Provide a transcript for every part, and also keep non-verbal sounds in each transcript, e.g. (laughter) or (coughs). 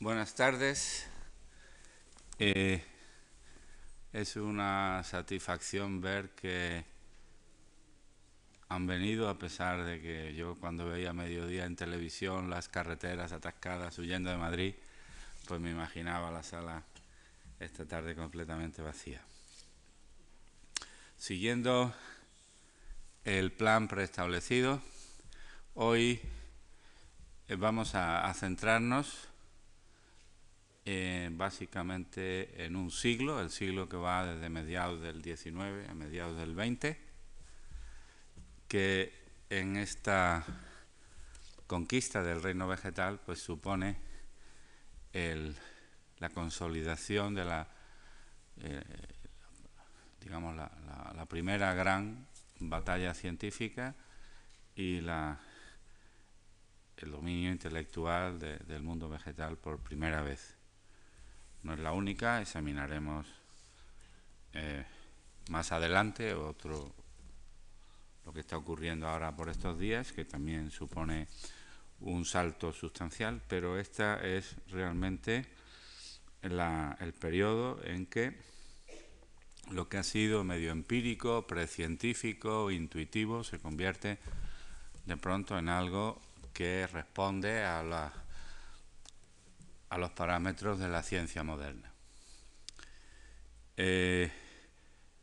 Buenas tardes. Eh, es una satisfacción ver que han venido a pesar de que yo cuando veía mediodía en televisión las carreteras atascadas huyendo de Madrid, pues me imaginaba la sala esta tarde completamente vacía. Siguiendo el plan preestablecido, hoy eh, vamos a, a centrarnos eh, básicamente en un siglo, el siglo que va desde mediados del 19 a mediados del 20, que en esta conquista del reino vegetal pues supone el, la consolidación de la, eh, digamos, la, la, primera gran batalla científica y la, el dominio intelectual de, del mundo vegetal por primera vez. No es la única, examinaremos eh, más adelante otro lo que está ocurriendo ahora por estos días, que también supone un salto sustancial, pero esta es realmente la, el periodo en que lo que ha sido medio empírico, precientífico, intuitivo, se convierte de pronto en algo que responde a la a los parámetros de la ciencia moderna. Eh,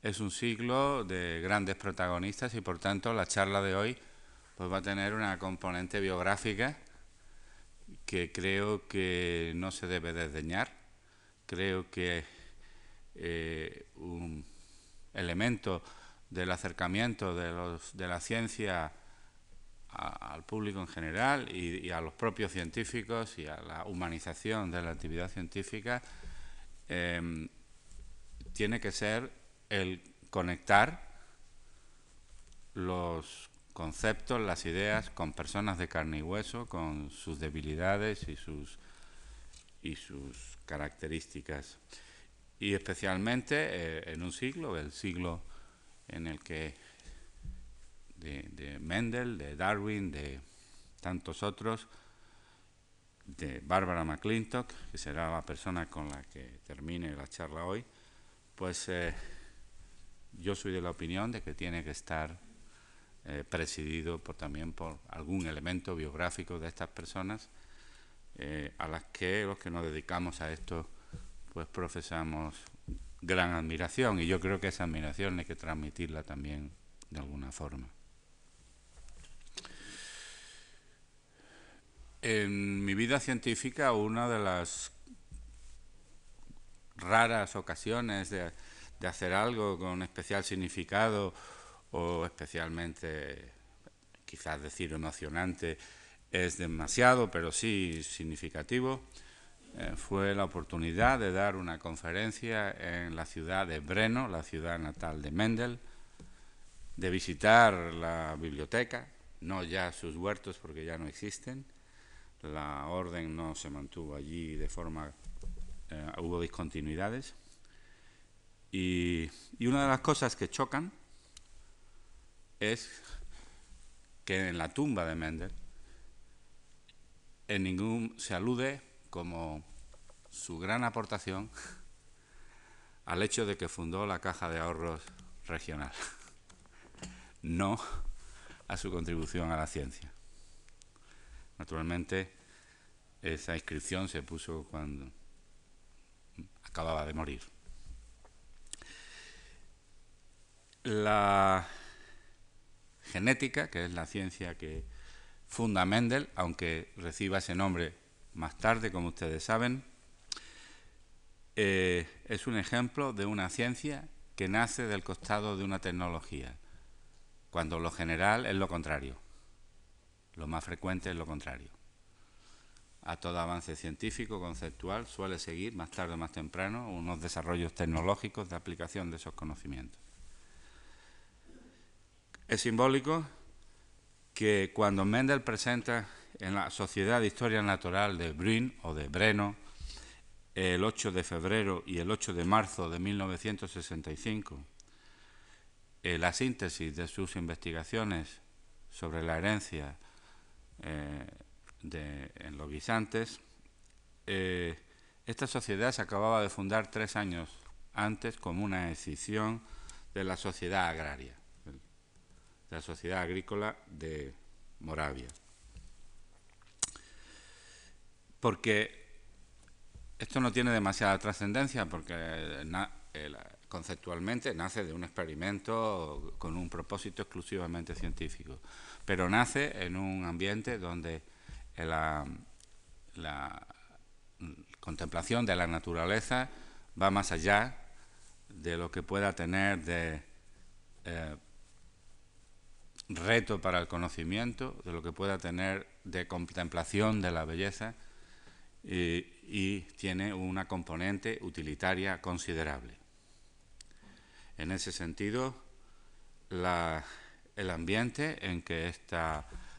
es un siglo de grandes protagonistas y por tanto la charla de hoy pues va a tener una componente biográfica que creo que no se debe desdeñar. Creo que eh, un elemento del acercamiento de, de la ciencia al público en general y, a los propios científicos y a la humanización de la actividad científica, eh, tiene que ser el conectar los conceptos, las ideas con personas de carne y hueso, con sus debilidades y sus, y sus características. Y especialmente eh, en un siglo, el siglo en el que de, de, Mendel, de Darwin, de tantos otros, de Bárbara McClintock, que será la persona con la que termine la charla hoy, pues eh, yo soy de la opinión de que tiene que estar eh, presidido por, también por algún elemento biográfico de estas personas eh, a las que los que nos dedicamos a esto pues profesamos gran admiración y yo creo que esa admiración hay que transmitirla también de alguna forma. En mi vida científica, una de las raras ocasiones de, de, hacer algo con especial significado o especialmente, quizás decir emocionante, es demasiado, pero sí significativo, eh, fue la oportunidad de dar una conferencia en la ciudad de Breno, la ciudad natal de Mendel, de visitar la biblioteca, no ya sus huertos porque ya no existen, la orden no se mantuvo allí de forma, eh, hubo discontinuidades. Y, y, una de las cosas que chocan es que en la tumba de Mendel en ningún se alude como su gran aportación al hecho de que fundó la Caja de Ahorros Regional, (laughs) no a su contribución a la ciencia. Naturalmente, esa inscripción se puso cuando acababa de morir. La genética, que es la ciencia que funda Mendel, aunque reciba ese nombre más tarde, como ustedes saben, eh, es un ejemplo de una ciencia que nace del costado de una tecnología, cuando lo general es lo contrario. Lo más frecuente es lo contrario. A todo avance científico, conceptual, suele seguir, más tarde o más temprano, unos desarrollos tecnológicos de aplicación de esos conocimientos. Es simbólico que cuando Mendel presenta en la Sociedad de Historia Natural de Brünn o de Breno, el 8 de febrero y el 8 de marzo de 1965, eh, la síntesis de sus investigaciones sobre la herencia eh, de, en los guisantes, eh, esta sociedad se acababa de fundar tres años antes como una escisión de la sociedad agraria, de la sociedad agrícola de Moravia. Porque esto no tiene demasiada trascendencia, porque conceptualmente nace de un experimento con un propósito exclusivamente científico, pero nace en un ambiente donde la, contemplación de la naturaleza va más allá de lo que pueda tener de eh, reto para el conocimiento, de lo que pueda tener de contemplación de la belleza y tiene una componente utilitaria considerable. En ese sentido, el ambiente en que este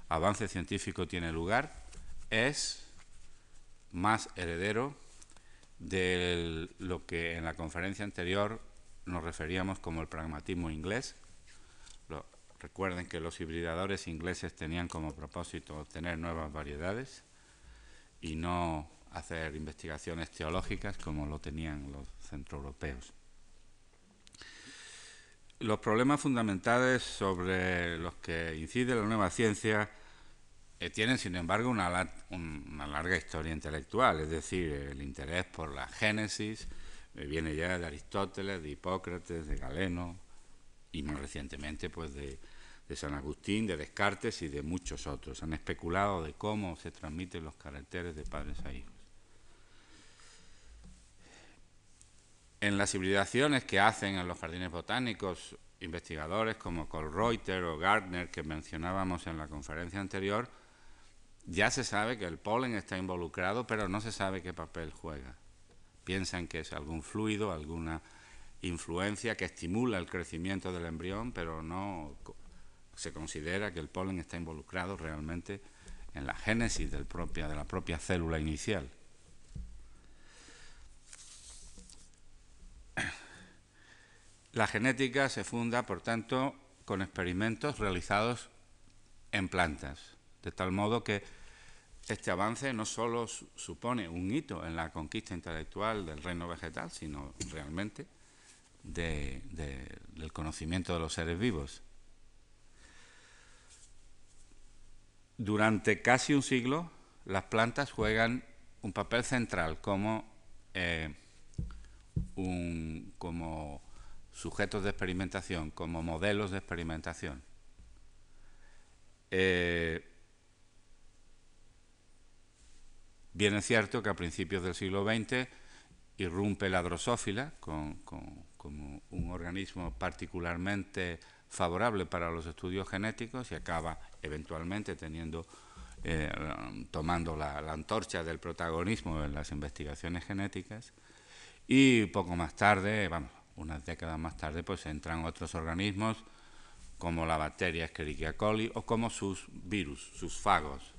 avance científico tiene lugar es más heredero de lo que en la conferencia anterior nos referíamos como el pragmatismo inglés. recuerden que los hibridadores ingleses tenían como propósito obtener nuevas variedades y no hacer investigaciones teológicas como lo tenían los centroeuropeos. Los problemas fundamentales sobre los que incide la nueva ciencia eh, tienen, sin embargo, una, larga historia intelectual, es decir, el interés por la génesis eh, viene ya de Aristóteles, de Hipócrates, de Galeno y más recientemente pues de, de San Agustín, de Descartes y de muchos otros. Han especulado de cómo se transmiten los caracteres de padres a hijos. En las hibridaciones que hacen en los jardines botánicos investigadores como Colreuter o Gardner que mencionábamos en la conferencia anterior, ya se sabe que el polen está involucrado, pero no se sabe qué papel juega. Piensan que es algún fluido, alguna influencia que estimula el crecimiento del embrión, pero no se considera que el polen está involucrado realmente en la génesis del propia, de la propia célula inicial. La genética se funda, por tanto, con experimentos realizados en plantas, de tal modo que este avance no solo supone un hito en la conquista intelectual del reino vegetal, sino realmente del conocimiento de los seres vivos. Durante casi un siglo, las plantas juegan un papel central como, eh, un, como sujetos de experimentación, como modelos de experimentación. Eh, bien es cierto que a principios del siglo XX irrumpe la drosófila como un organismo particularmente favorable para los estudios genéticos y acaba eventualmente teniendo, eh, tomando la, la, antorcha del protagonismo en las investigaciones genéticas. Y poco más tarde, vamos, unas décadas más tarde, pues entran otros organismos como la bacteria Escherichia coli o como sus virus, sus fagos,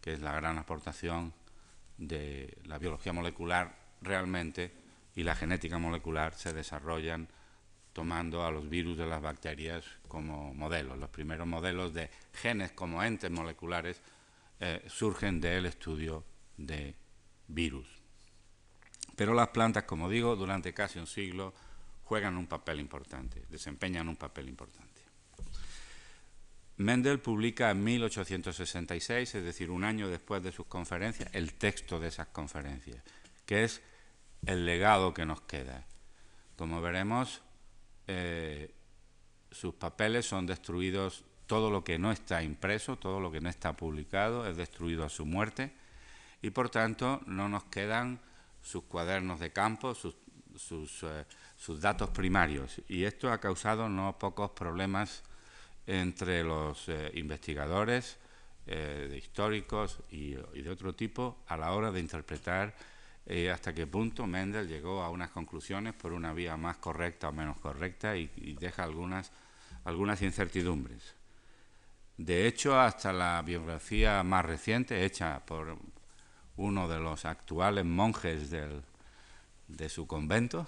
que es la gran aportación de la biología molecular realmente y la genética molecular se desarrollan tomando a los virus de las bacterias como modelos. Los primeros modelos de genes como entes moleculares eh, surgen del estudio de virus. Pero las plantas, como digo, durante casi un siglo juegan un papel importante, desempeñan un papel importante. Mendel publica en 1866, es decir, un año después de sus conferencias, el texto de esas conferencias, que es el legado que nos queda. Como veremos, eh, sus papeles son destruidos, todo lo que no está impreso, todo lo que no está publicado, es destruido a su muerte, y por tanto no nos quedan sus cuadernos de campo, sus, eh, sus, datos primarios. Y esto ha causado no pocos problemas entre los eh, investigadores, eh, de históricos y, de otro tipo a la hora de interpretar hasta qué punto Mendel llegó a unas conclusiones por una vía más correcta o menos correcta y, y deja algunas, algunas incertidumbres. De hecho, hasta la biografía más reciente, hecha por, uno de los actuales monjes de su convento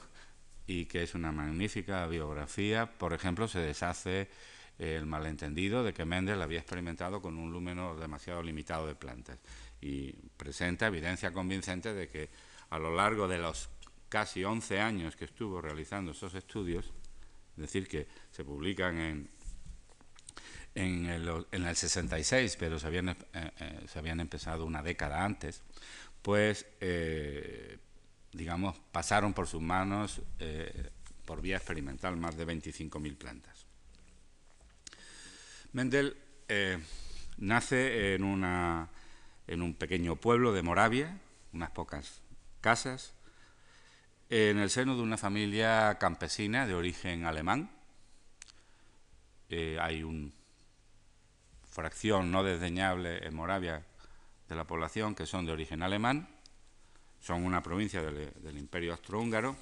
y que es una magnífica biografía. Por ejemplo, se deshace el malentendido de que Mendel había experimentado con un número demasiado limitado de plantas. y presenta evidencia convincente de que a lo largo de los casi 11 años que estuvo realizando esos estudios, es decir, que se publican en, en, el, en el 66, pero se habían, eh, eh, se habían empezado una década antes, pues, eh, digamos, pasaron por sus manos por vía experimental más de 25.000 plantas. Mendel nace en, una, en un pequeño pueblo de Moravia, unas pocas casas, en el seno de una familia campesina de origen alemán. hay una fracción no desdeñable en Moravia de la población que son de origen alemán, son una provincia del, Imperio Austrohúngaro,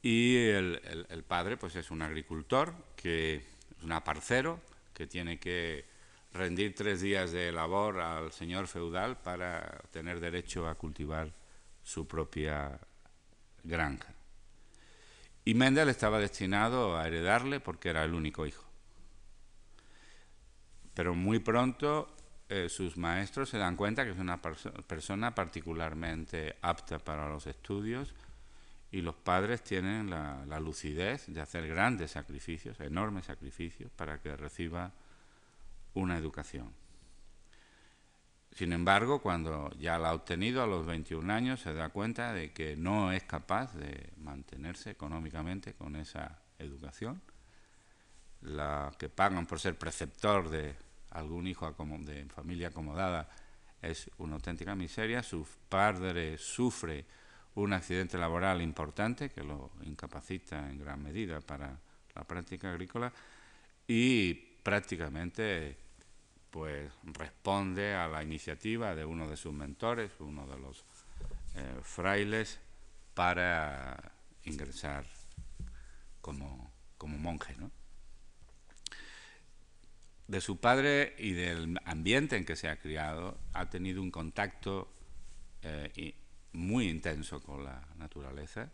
y el, padre pues es un agricultor, que es un aparcero, que tiene que rendir tres días de labor al señor feudal para tener derecho a cultivar su propia granja. Y Mendel estaba destinado a heredarle porque era el único hijo. Pero muy pronto eh, sus maestros se dan cuenta que es una persona particularmente apta para los estudios y los padres tienen la, lucidez de hacer grandes sacrificios, enormes sacrificios, para que reciba una educación. Sin embargo, cuando ya la ha obtenido a los 21 años, se da cuenta de que no es capaz de mantenerse económicamente con esa educación. La que pagan por ser preceptor de algún hijo de familia acomodada es una auténtica miseria. Su padre sufre un accidente laboral importante que lo incapacita en gran medida para la práctica agrícola y prácticamente pues responde a la iniciativa de uno de sus mentores, uno de los eh, frailes, para ingresar como, como monje. ¿no? De su padre y del ambiente en que se ha criado, ha tenido un contacto eh, muy intenso con la naturaleza,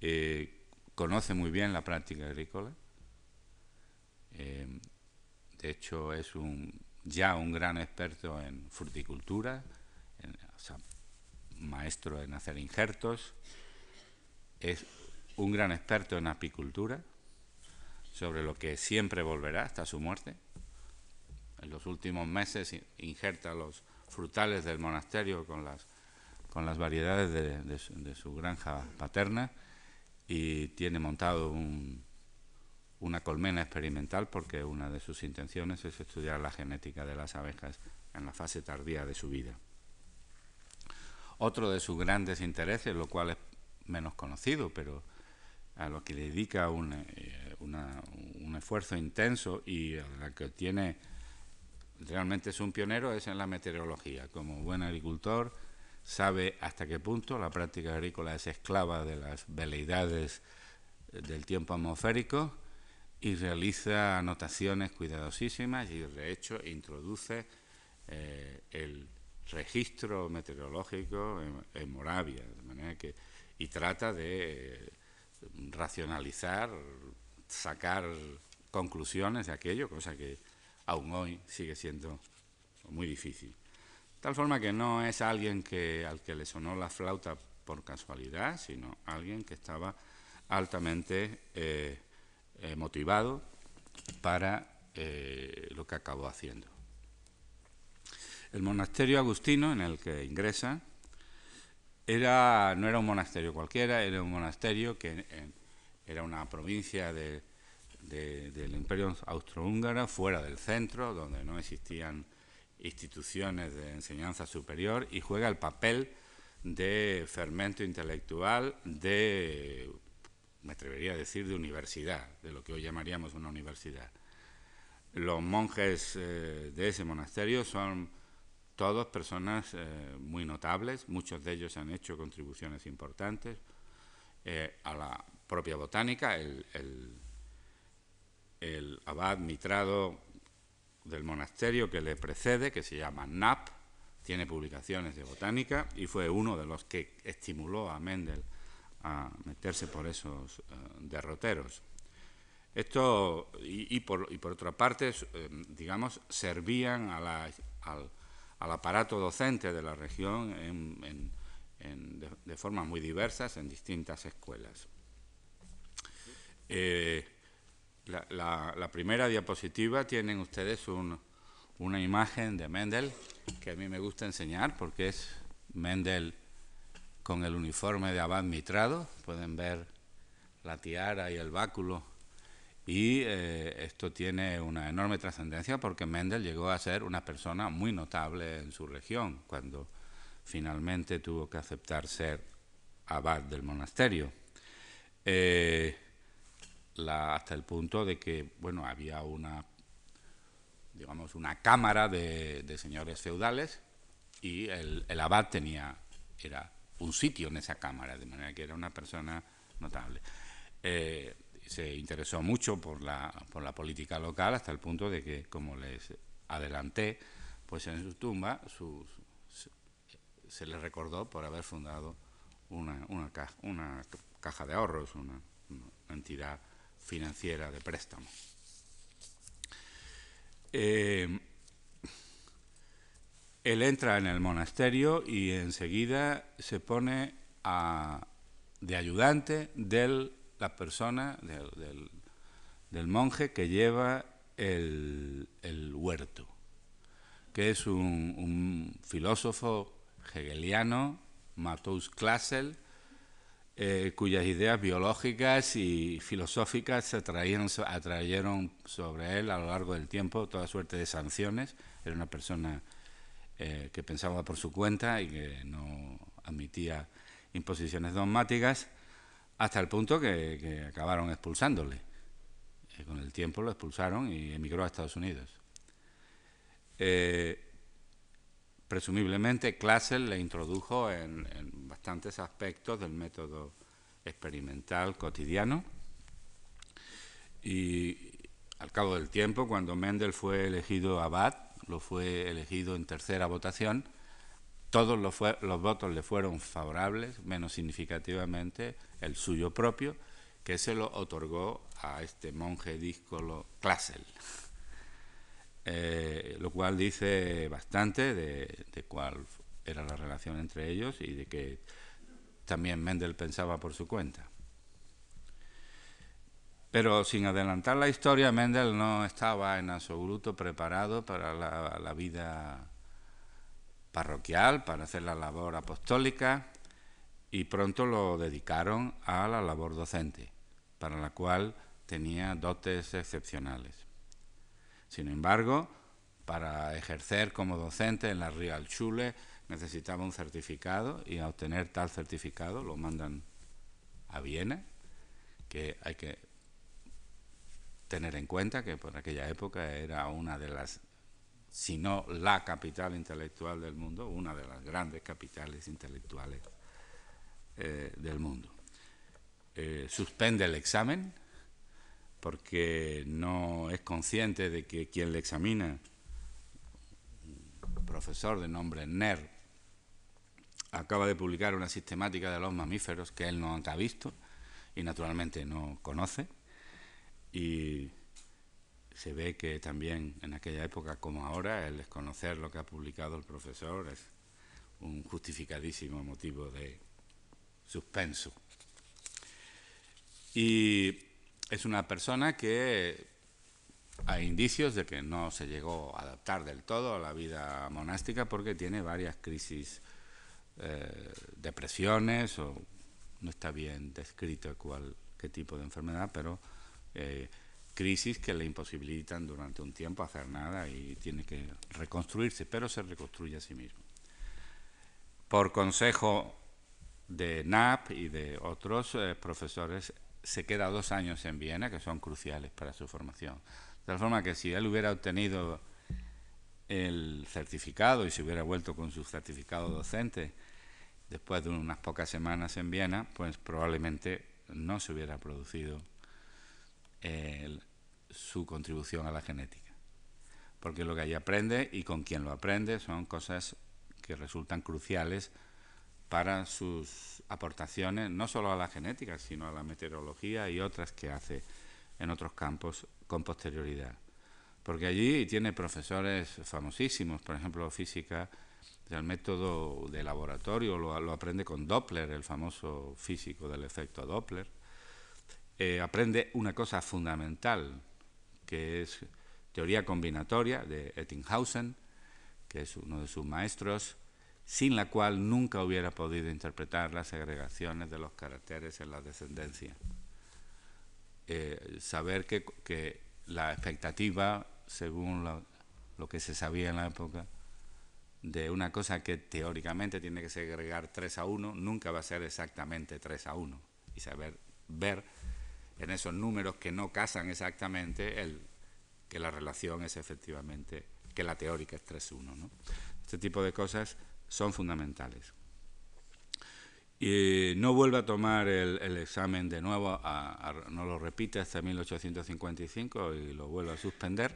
eh, conoce muy bien la práctica agrícola, eh, de hecho es un, ya un gran experto en fruticultura, maestro en hacer injertos, es un gran experto en apicultura, sobre lo que siempre volverá hasta su muerte. En los últimos meses injerta los frutales del monasterio con las, con las variedades de, su, granja paterna y tiene montado una colmena experimental porque una de sus intenciones es estudiar la genética de las abejas en la fase tardía de su vida. Otro de sus grandes intereses, lo cual es menos conocido, pero a lo que dedica un, eh, un esfuerzo intenso y la que tiene realmente es un pionero es en la meteorología. Como buen agricultor sabe hasta qué punto la práctica agrícola es esclava de las veleidades del tiempo atmosférico y realiza anotaciones cuidadosísimas y de hecho introduce eh, el registro meteorológico en, Moravia, de manera que y trata de racionalizar, sacar conclusiones de aquello, cosa que aún hoy sigue siendo muy difícil. Tal forma que no es alguien que, al que le sonó la flauta por casualidad, sino alguien que estaba altamente eh, eh, motivado para eh, lo que acabó haciendo. El monasterio agustino en el que ingresa era, no era un monasterio cualquiera, era un monasterio que era una provincia del Imperio Austrohúngaro, fuera del centro, donde no existían instituciones de enseñanza superior, y juega el papel de fermento intelectual, de, me atrevería a decir, de universidad, de lo que hoy llamaríamos una universidad. Los monjes eh, de ese monasterio son todos personas eh, muy notables, muchos de ellos han hecho contribuciones importantes eh, a la propia botánica, el, abad mitrado del monasterio que le precede, que se llama Nap, tiene publicaciones de botánica y fue uno de los que estimuló a Mendel a meterse por esos eh, derroteros. Esto, y, por, otra parte, eh, digamos, servían al aparato docente de la región de, formas muy diversas en distintas escuelas. Eh, la, primera diapositiva tienen ustedes una imagen de Mendel que a mí me gusta enseñar porque es Mendel con el uniforme de abad mitrado. Pueden ver la tiara y el báculo. Y eh, esto tiene una enorme trascendencia porque Mendel llegó a ser una persona muy notable en su región cuando finalmente tuvo que aceptar ser abad del monasterio. Eh, hasta el punto de que bueno había una digamos una cámara de, señores feudales y el, abad tenía era un sitio en esa cámara de manera que era una persona notable. Eh, se interesó mucho por la, por la política local hasta el punto de que como les adelanté pues en su tumba se, le recordó por haber fundado una, una, caja, de ahorros una entidad financiera de préstamo. Eh, él entra en el monasterio y enseguida se pone de ayudante de la persona, del, monje que lleva el, huerto, que es un, filósofo hegeliano, Matheus Klassel, eh, cuyas ideas biológicas y filosóficas se atrayeron, sobre él a lo largo del tiempo toda suerte de sanciones. Era una persona eh, que pensaba por su cuenta y que no admitía imposiciones dogmáticas, hasta el punto que, acabaron expulsándole. Eh, con el tiempo lo expulsaron y emigró a Estados Unidos. Presumiblemente, Klassel le introdujo en bastantes aspectos del método experimental cotidiano. Y al cabo del tiempo, cuando Mendel fue elegido abad, lo fue elegido en tercera votación, todos los, los votos le fueron favorables, menos significativamente el suyo propio, que se lo otorgó a este monje díscolo Klassel. Eh, lo cual dice bastante de, de cuál era la relación entre ellos y de que también Mendel pensaba por su cuenta. Pero sin adelantar la historia, Mendel no estaba en absoluto preparado para la, vida parroquial, para hacer la labor apostólica, y pronto lo dedicaron a la labor docente, para la cual tenía dotes excepcionales. Sin embargo, para ejercer como docente en la Realschule necesitaba un certificado y a obtener tal certificado lo mandan a Viena, que hay que tener en cuenta que por aquella época era una de las, si no la capital intelectual del mundo, una de las grandes capitales intelectuales eh, del mundo. Eh, suspende el examen porque no es consciente de que quien le examina, un profesor de nombre Ner, acaba de publicar una sistemática de los mamíferos que él no ha visto y naturalmente no conoce. Y se ve que también en aquella época como ahora el desconocer lo que ha publicado el profesor es un justificadísimo motivo de suspenso. Y es una persona que hay indicios de que no se llegó a adaptar del todo a la vida monástica porque tiene varias crisis eh, depresiones o no está bien descrito cuál, qué tipo de enfermedad, pero eh, crisis que le imposibilitan durante un tiempo hacer nada y tiene que reconstruirse, pero se reconstruye a sí mismo. Por consejo de NAP y de otros eh, profesores, se queda dos años en Viena, que son cruciales para su formación. De tal forma que si él hubiera obtenido el certificado y se hubiera vuelto con su certificado docente después de unas pocas semanas en Viena, pues probablemente no se hubiera producido su contribución a la genética. Porque lo que allí aprende y con quien lo aprende son cosas que resultan cruciales para sus aportaciones, no solo a la genética, sino a la meteorología y otras que hace en otros campos con posterioridad. porque allí tiene profesores famosísimos, por ejemplo, física, el método de laboratorio lo, aprende con Doppler, el famoso físico del efecto Doppler. Eh, aprende una cosa fundamental, que es teoría combinatoria de Ettinghausen, que es uno de sus maestros, sin la cual nunca hubiera podido interpretar las segregaciones de los caracteres en la descendencia. Eh, saber que, que, la expectativa según lo, que se sabía en la época, de una cosa que teóricamente tiene que segregar 3 a 1, nunca va a ser exactamente 3 a 1. Y saber ver en esos números que no casan exactamente el, que la relación es efectivamente, que la teórica es 3 a 1. ¿no? Este tipo de cosas son fundamentales. Y no vuelve a tomar el, examen de nuevo, no lo repite hasta 1855 y lo vuelve a suspender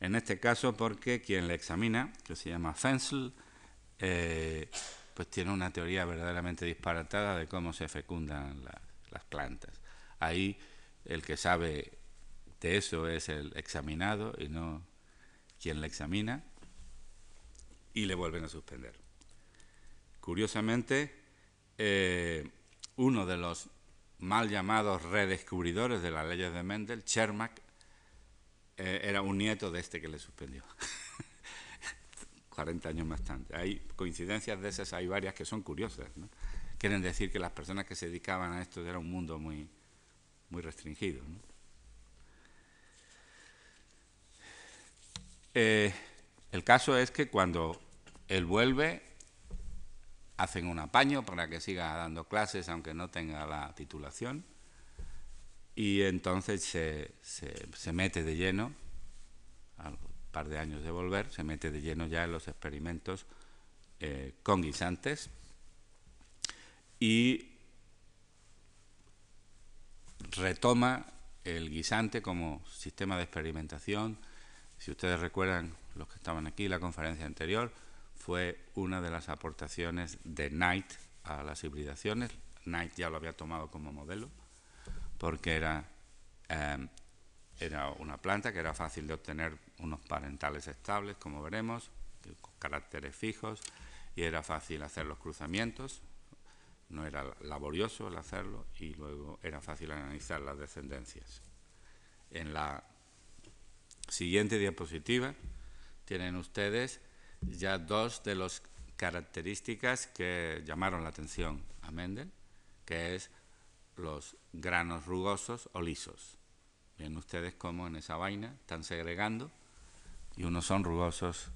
en este caso porque quien le examina, que se llama Fensel, eh, pues tiene una teoría verdaderamente disparatada de cómo se fecundan las plantas. Ahí el que sabe de eso es el examinado y no quien le examina y le vuelven a suspender. Curiosamente, eh, uno de los mal llamados redescubridores de las leyes de Mendel, Chermak, eh, era un nieto de este que le suspendió. (laughs) 40 años más tarde. Hay coincidencias de esas, hay varias que son curiosas. Quieren decir que las personas que se dedicaban a esto era un mundo muy, muy restringido. Eh, el caso es que cuando él vuelve, hacen un apaño para que siga dando clases aunque no tenga la titulación y entonces se, se, mete de lleno, al par de años de volver, se mete de lleno ya en los experimentos eh, con guisantes y retoma el guisante como sistema de experimentación. Si ustedes recuerdan, los que estaban aquí, la conferencia anterior, fue una de las aportaciones de Knight a las hibridaciones. Knight ya lo había tomado como modelo porque era, em, era una planta que era fácil de obtener unos parentales estables, como veremos, con caracteres fijos, y era fácil hacer los cruzamientos, no era laborioso el hacerlo, y luego era fácil analizar las descendencias. En la siguiente diapositiva tienen ustedes ya dos de las características que llamaron la atención a Mendel, que es los granos rugosos o lisos. Ven ustedes cómo en esa vaina están segregando y unos son rugosos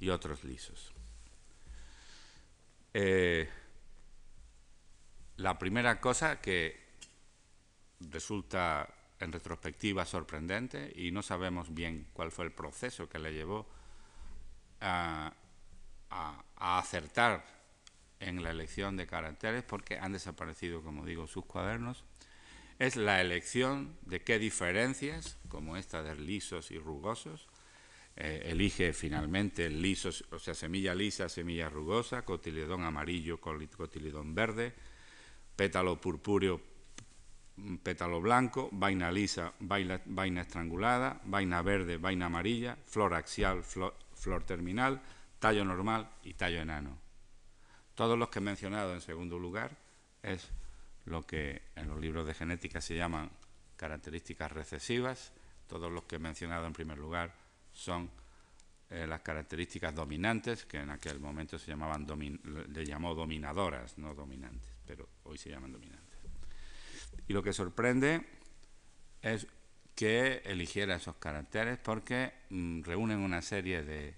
y otros lisos. Eh, la primera cosa que resulta en retrospectiva sorprendente y no sabemos bien cuál fue el proceso que le llevó a acertar en la elección de caracteres porque han desaparecido, como digo, sus cuadernos, es la elección de qué diferencias, como esta de lisos y rugosos, eh, elige finalmente lisos, o sea, semilla lisa, semilla rugosa, cotiledón amarillo, cotiledón verde, pétalo purpúreo, pétalo blanco, vaina lisa, vaina, vaina estrangulada, vaina verde, vaina amarilla, flor axial, flor terminal, tallo normal y tallo enano. Todos los que he mencionado en segundo lugar es lo que en los libros de genética se llaman características recesivas. Todos los que he mencionado en primer lugar son eh, las características dominantes, que en aquel momento se llamaban le llamó dominadoras, no dominantes, pero hoy se llaman dominantes. Y lo que sorprende es que eligiera esos caracteres porque mm, reúnen una serie de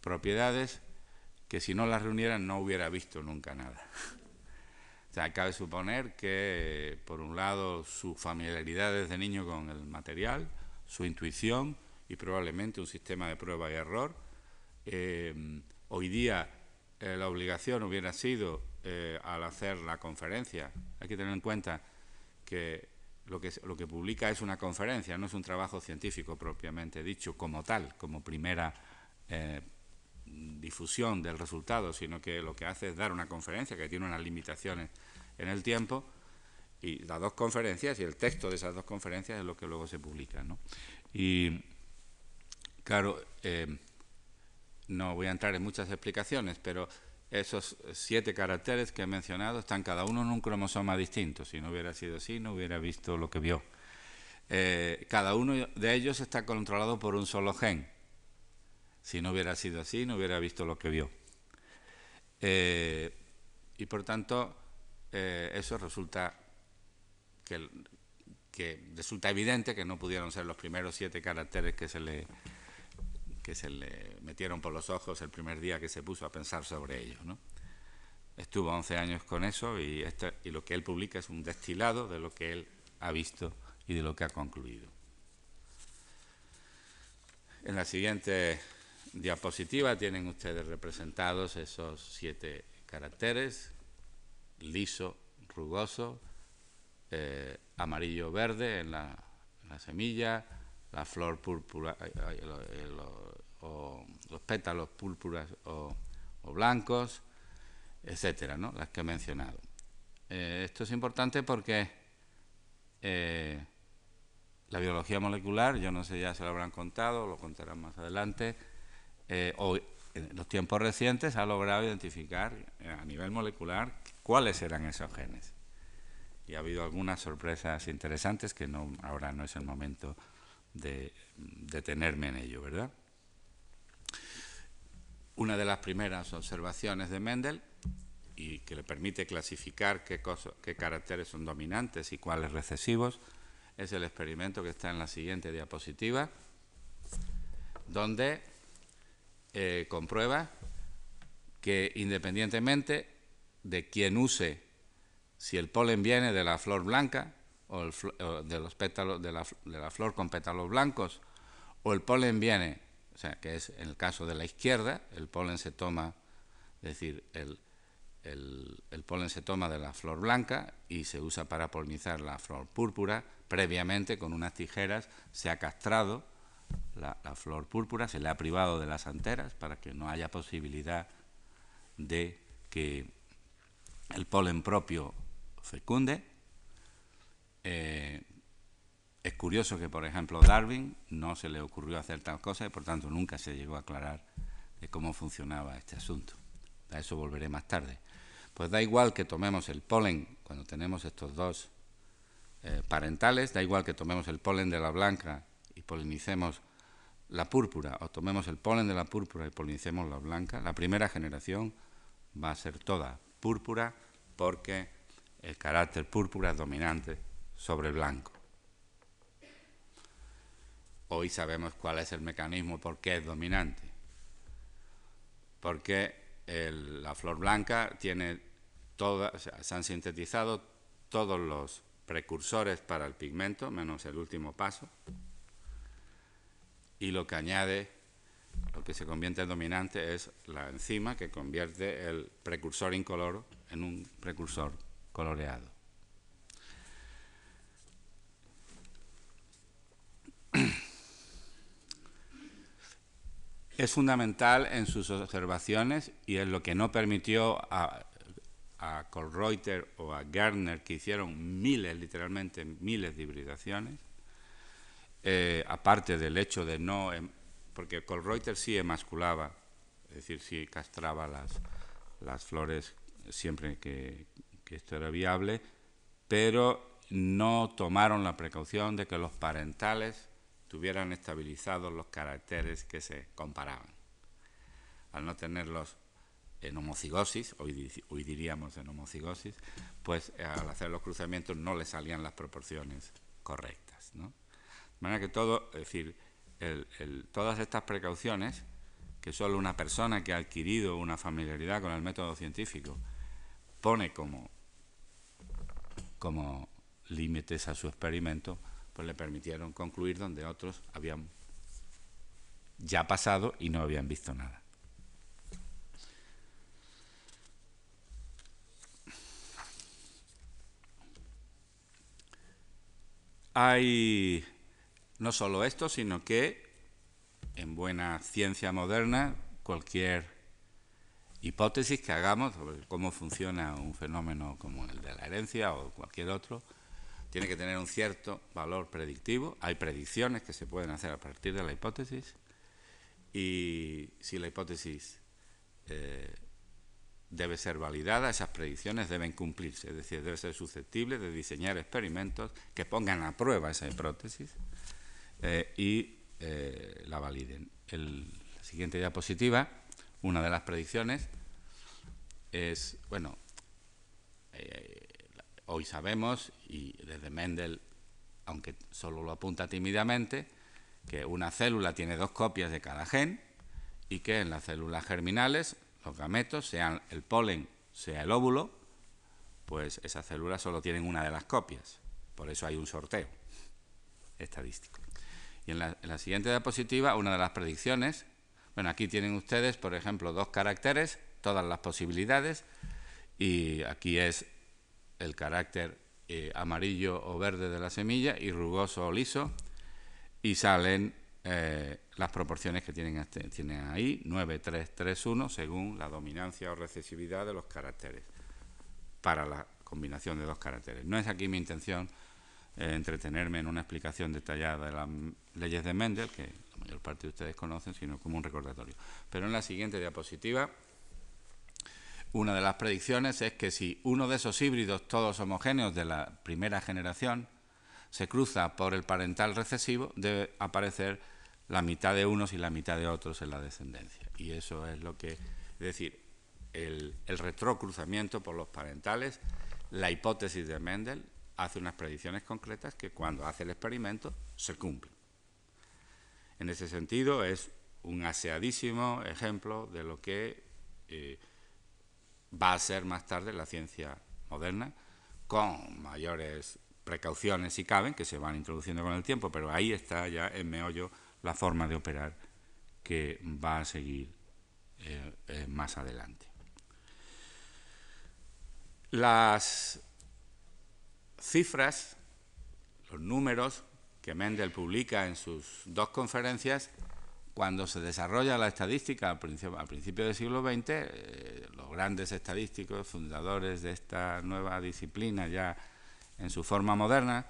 propiedades que si no las reunieran no hubiera visto nunca nada. Cabe suponer que, por un lado, su familiaridad desde niño con el material, su intuición y probablemente un sistema de prueba y error. Eh, hoy día eh, la obligación hubiera sido, eh, al hacer la conferencia, hay que tener en cuenta que lo, que lo que publica es una conferencia, no es un trabajo científico propiamente dicho como tal, como primera difusión del resultado, sino que lo que hace es dar una conferencia que tiene unas limitaciones en el tiempo y las dos conferencias y el texto de esas dos conferencias es lo que luego se publica. Y Claro, eh, no voy a entrar en muchas explicaciones, pero esos siete caracteres que he mencionado están cada uno en un cromosoma distinto. Si no hubiera sido así, no hubiera visto lo que vio. Eh, cada uno de ellos está controlado por un solo gen. Si no hubiera sido así, no hubiera visto lo que vio. Eh, y por tanto, eh, eso resulta que, que, resulta evidente que no pudieron ser los primeros siete caracteres que se le que se le metieron por los ojos el primer día que se puso a pensar sobre ellos. ¿no? Estuvo 11 años con eso y, este, y lo que él publica es un destilado de lo que él ha visto y de lo que ha concluido. En la siguiente diapositiva tienen ustedes representados esos siete caracteres, liso, rugoso, eh, amarillo-verde en la semilla, la flor púrpura o los pétalos púrpuras o, blancos, etcétera, ¿no? las que he mencionado. Eh, esto es importante porque eh, la biología molecular, yo no sé, ya se lo habrán contado, lo contarán más adelante, eh, o en los tiempos recientes ha logrado identificar a nivel molecular cuáles eran esos genes. Y ha habido algunas sorpresas interesantes que no, ahora no es el momento de detenerme en ello, ¿verdad? Una de las primeras observaciones de Mendel y que le permite clasificar qué, qué caracteres son dominantes y cuáles recesivos es el experimento que está en la siguiente diapositiva, donde eh, comprueba que independientemente de quien use, si el polen viene de la flor blanca, o, de los pétalos de la, de la, flor con pétalos blancos, o el polen viene, o sea, que es en el caso de la izquierda, el polen se toma, es decir, el, el, polen se toma de la flor blanca y se usa para polinizar la flor púrpura. Previamente, con unas tijeras, se ha castrado la, la flor púrpura, se le ha privado de las anteras para que no haya posibilidad de que el polen propio fecunde eh, es curioso que, por ejemplo, Darwin no se le ocurrió hacer tal cosa y, por tanto, nunca se llegó a aclarar de cómo funcionaba este asunto. A eso volveré más tarde. Pues da igual que tomemos el polen cuando tenemos estos dos eh, parentales, da igual que tomemos el polen de la blanca y polinicemos la púrpura, o tomemos el polen de la púrpura y polinicemos la blanca, la primera generación va a ser toda púrpura porque el carácter púrpura es dominante sobre blanco. Hoy sabemos cuál es el mecanismo por qué es dominante. Porque la flor blanca tiene todas, se han sintetizado todos los precursores para el pigmento, menos el último paso, y lo que añade, lo que se convierte en dominante es la enzima que convierte el precursor incoloro en un precursor coloreado. Es fundamental en sus observaciones y es lo que no permitió a, a Colreuter o a Gardner, que hicieron miles, literalmente miles de hibridaciones, eh, aparte del hecho de no, em, porque Colreuter sí emasculaba, es decir, sí castraba las, las flores siempre que, que esto era viable, pero no tomaron la precaución de que los parentales tuvieran estabilizados los caracteres que se comparaban. Al no tenerlos en homocigosis, hoy, diríamos en homocigosis, pues eh, al hacer los cruzamientos no le salían las proporciones correctas. ¿no? De manera que todo, es decir, todas estas precauciones que solo una persona que ha adquirido una familiaridad con el método científico pone como, como límites a su experimento, le permitieron concluir donde otros habían ya pasado y no habían visto nada. Hay no solo esto, sino que en buena ciencia moderna cualquier hipótesis que hagamos sobre cómo funciona un fenómeno como el de la herencia o cualquier otro, tiene que tener un cierto valor predictivo. Hay predicciones que se pueden hacer a partir de la hipótesis y si la hipótesis eh, debe ser validada, esas predicciones deben cumplirse, es decir, debe ser susceptible de diseñar experimentos que pongan a prueba esa hipótesis eh, y eh, la validen. El, la siguiente diapositiva, una de las predicciones es, bueno, hoy sabemos, y desde Mendel, aunque solo lo apunta tímidamente, que una célula tiene dos copias de cada gen y que en las células germinales los gametos, sean el polen, sea el óvulo, pues esas células solo tienen una de las copias. Por eso hay un sorteo estadístico. Y en la, siguiente diapositiva, una de las predicciones. Bueno, aquí tienen ustedes, por ejemplo, dos caracteres, todas las posibilidades, y aquí es el carácter eh, amarillo o verde de la semilla y rugoso o liso, y salen eh, las proporciones que tienen, este, tienen ahí, 9, 3, 3, 1, según la dominancia o recesividad de los caracteres, para la combinación de dos caracteres. No es aquí mi intención eh, entretenerme en una explicación detallada de las leyes de Mendel, que la mayor parte de ustedes conocen, sino como un recordatorio. Pero en la siguiente diapositiva, una de las predicciones es que si uno de esos híbridos todos homogéneos de la primera generación se cruza por el parental recesivo, debe aparecer la mitad de unos y la mitad de otros en la descendencia. Y eso es lo que, es decir, el, retrocruzamiento por los parentales, la hipótesis de Mendel hace unas predicciones concretas que cuando hace el experimento se cumplen. En ese sentido es un aseadísimo ejemplo de lo que eh, va a ser más tarde la ciencia moderna, con mayores precauciones si caben, que se van introduciendo con el tiempo, pero ahí está ya en meollo la forma de operar que va a seguir eh, eh, más adelante. Las cifras, los números que Mendel publica en sus dos conferencias, cuando se desarrolla la estadística al principio, del siglo XX, eh, los grandes estadísticos, fundadores de esta nueva disciplina ya en su forma moderna,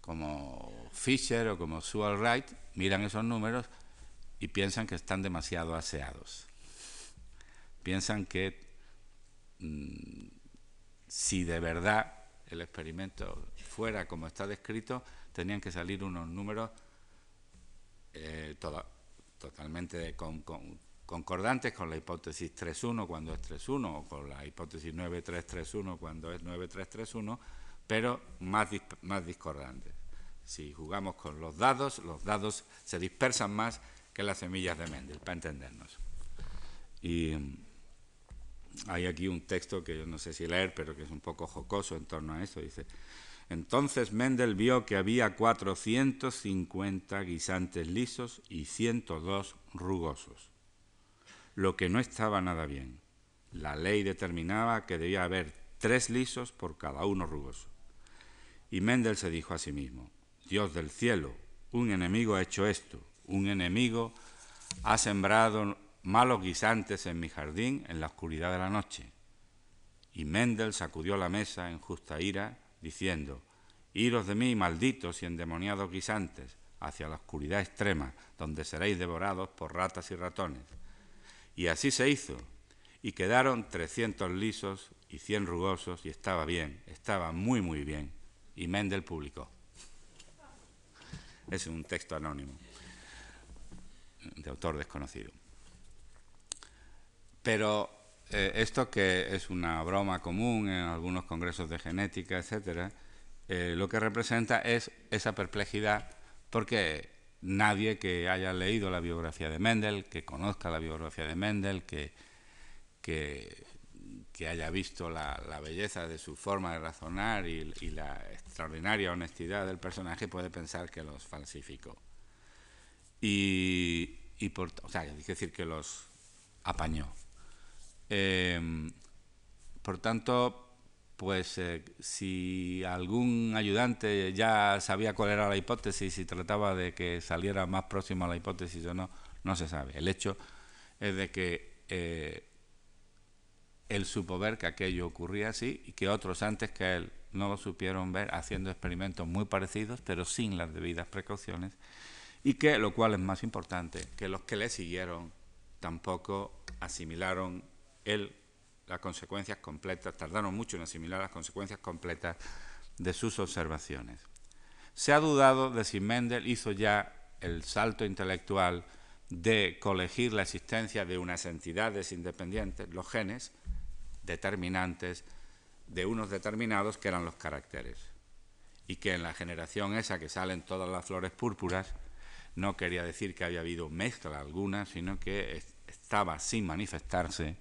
como Fisher o como Sewell Wright, miran esos números y piensan que están demasiado aseados. Piensan que mm, si de verdad el experimento fuera como está descrito, tenían que salir unos números eh, totalmente concordantes con la hipótesis 3.1 cuando es 3.1 o con la hipótesis 9.331 cuando es 9.331, pero más, más discordantes. Si jugamos con los dados, los dados se dispersan más que las semillas de Mendel, para entendernos. Y mm, hay aquí un texto que yo no sé si leer, pero que es un poco jocoso en torno a eso. Dice, entonces Mendel vio que había 450 guisantes lisos y 102 rugosos, lo que no estaba nada bien. La ley determinaba que debía haber tres lisos por cada uno rugoso. Y Mendel se dijo a sí mismo, Dios del cielo, un enemigo ha hecho esto, un enemigo ha sembrado malos guisantes en mi jardín en la oscuridad de la noche. Y Mendel sacudió la mesa en justa ira, diciendo, Iros de mí, malditos y endemoniados guisantes, hacia la oscuridad extrema, donde seréis devorados por ratas y ratones. Y así se hizo, y quedaron trescientos lisos y cien rugosos, y estaba bien, estaba muy, muy bien. Y Mendel publicó. Es un texto anónimo, de autor desconocido. Pero eh, esto que es una broma común en algunos congresos de genética, etcétera, eh, lo que representa es esa perplejidad porque nadie que haya leído la biografía de Mendel, que conozca la biografía de Mendel, que, que haya visto la, belleza de su forma de razonar y, la extraordinaria honestidad del personaje puede pensar que los falsificó. Y, por, o sea, hay que decir que los apañó. Em, por tanto, pues eh, si algún ayudante ya sabía cuál era la hipótesis y trataba de que saliera más próximo a la hipótesis o no, no se sabe. El hecho es de que eh, él supo ver que aquello ocurría así y que otros antes que él no lo supieron ver haciendo experimentos muy parecidos, pero sin las debidas precauciones, y que, lo cual es más importante, que los que le siguieron tampoco asimilaron el, las consecuencias completas, tardaron mucho en asimilar las consecuencias completas de sus observaciones. Se ha dudado de si Mendel hizo ya el salto intelectual de colegir la existencia de unas entidades independientes, los genes, determinantes de unos determinados que eran los caracteres. Y que en la generación esa que salen todas las flores púrpuras, no quería decir que había habido mezcla alguna, sino que estaba sin manifestarse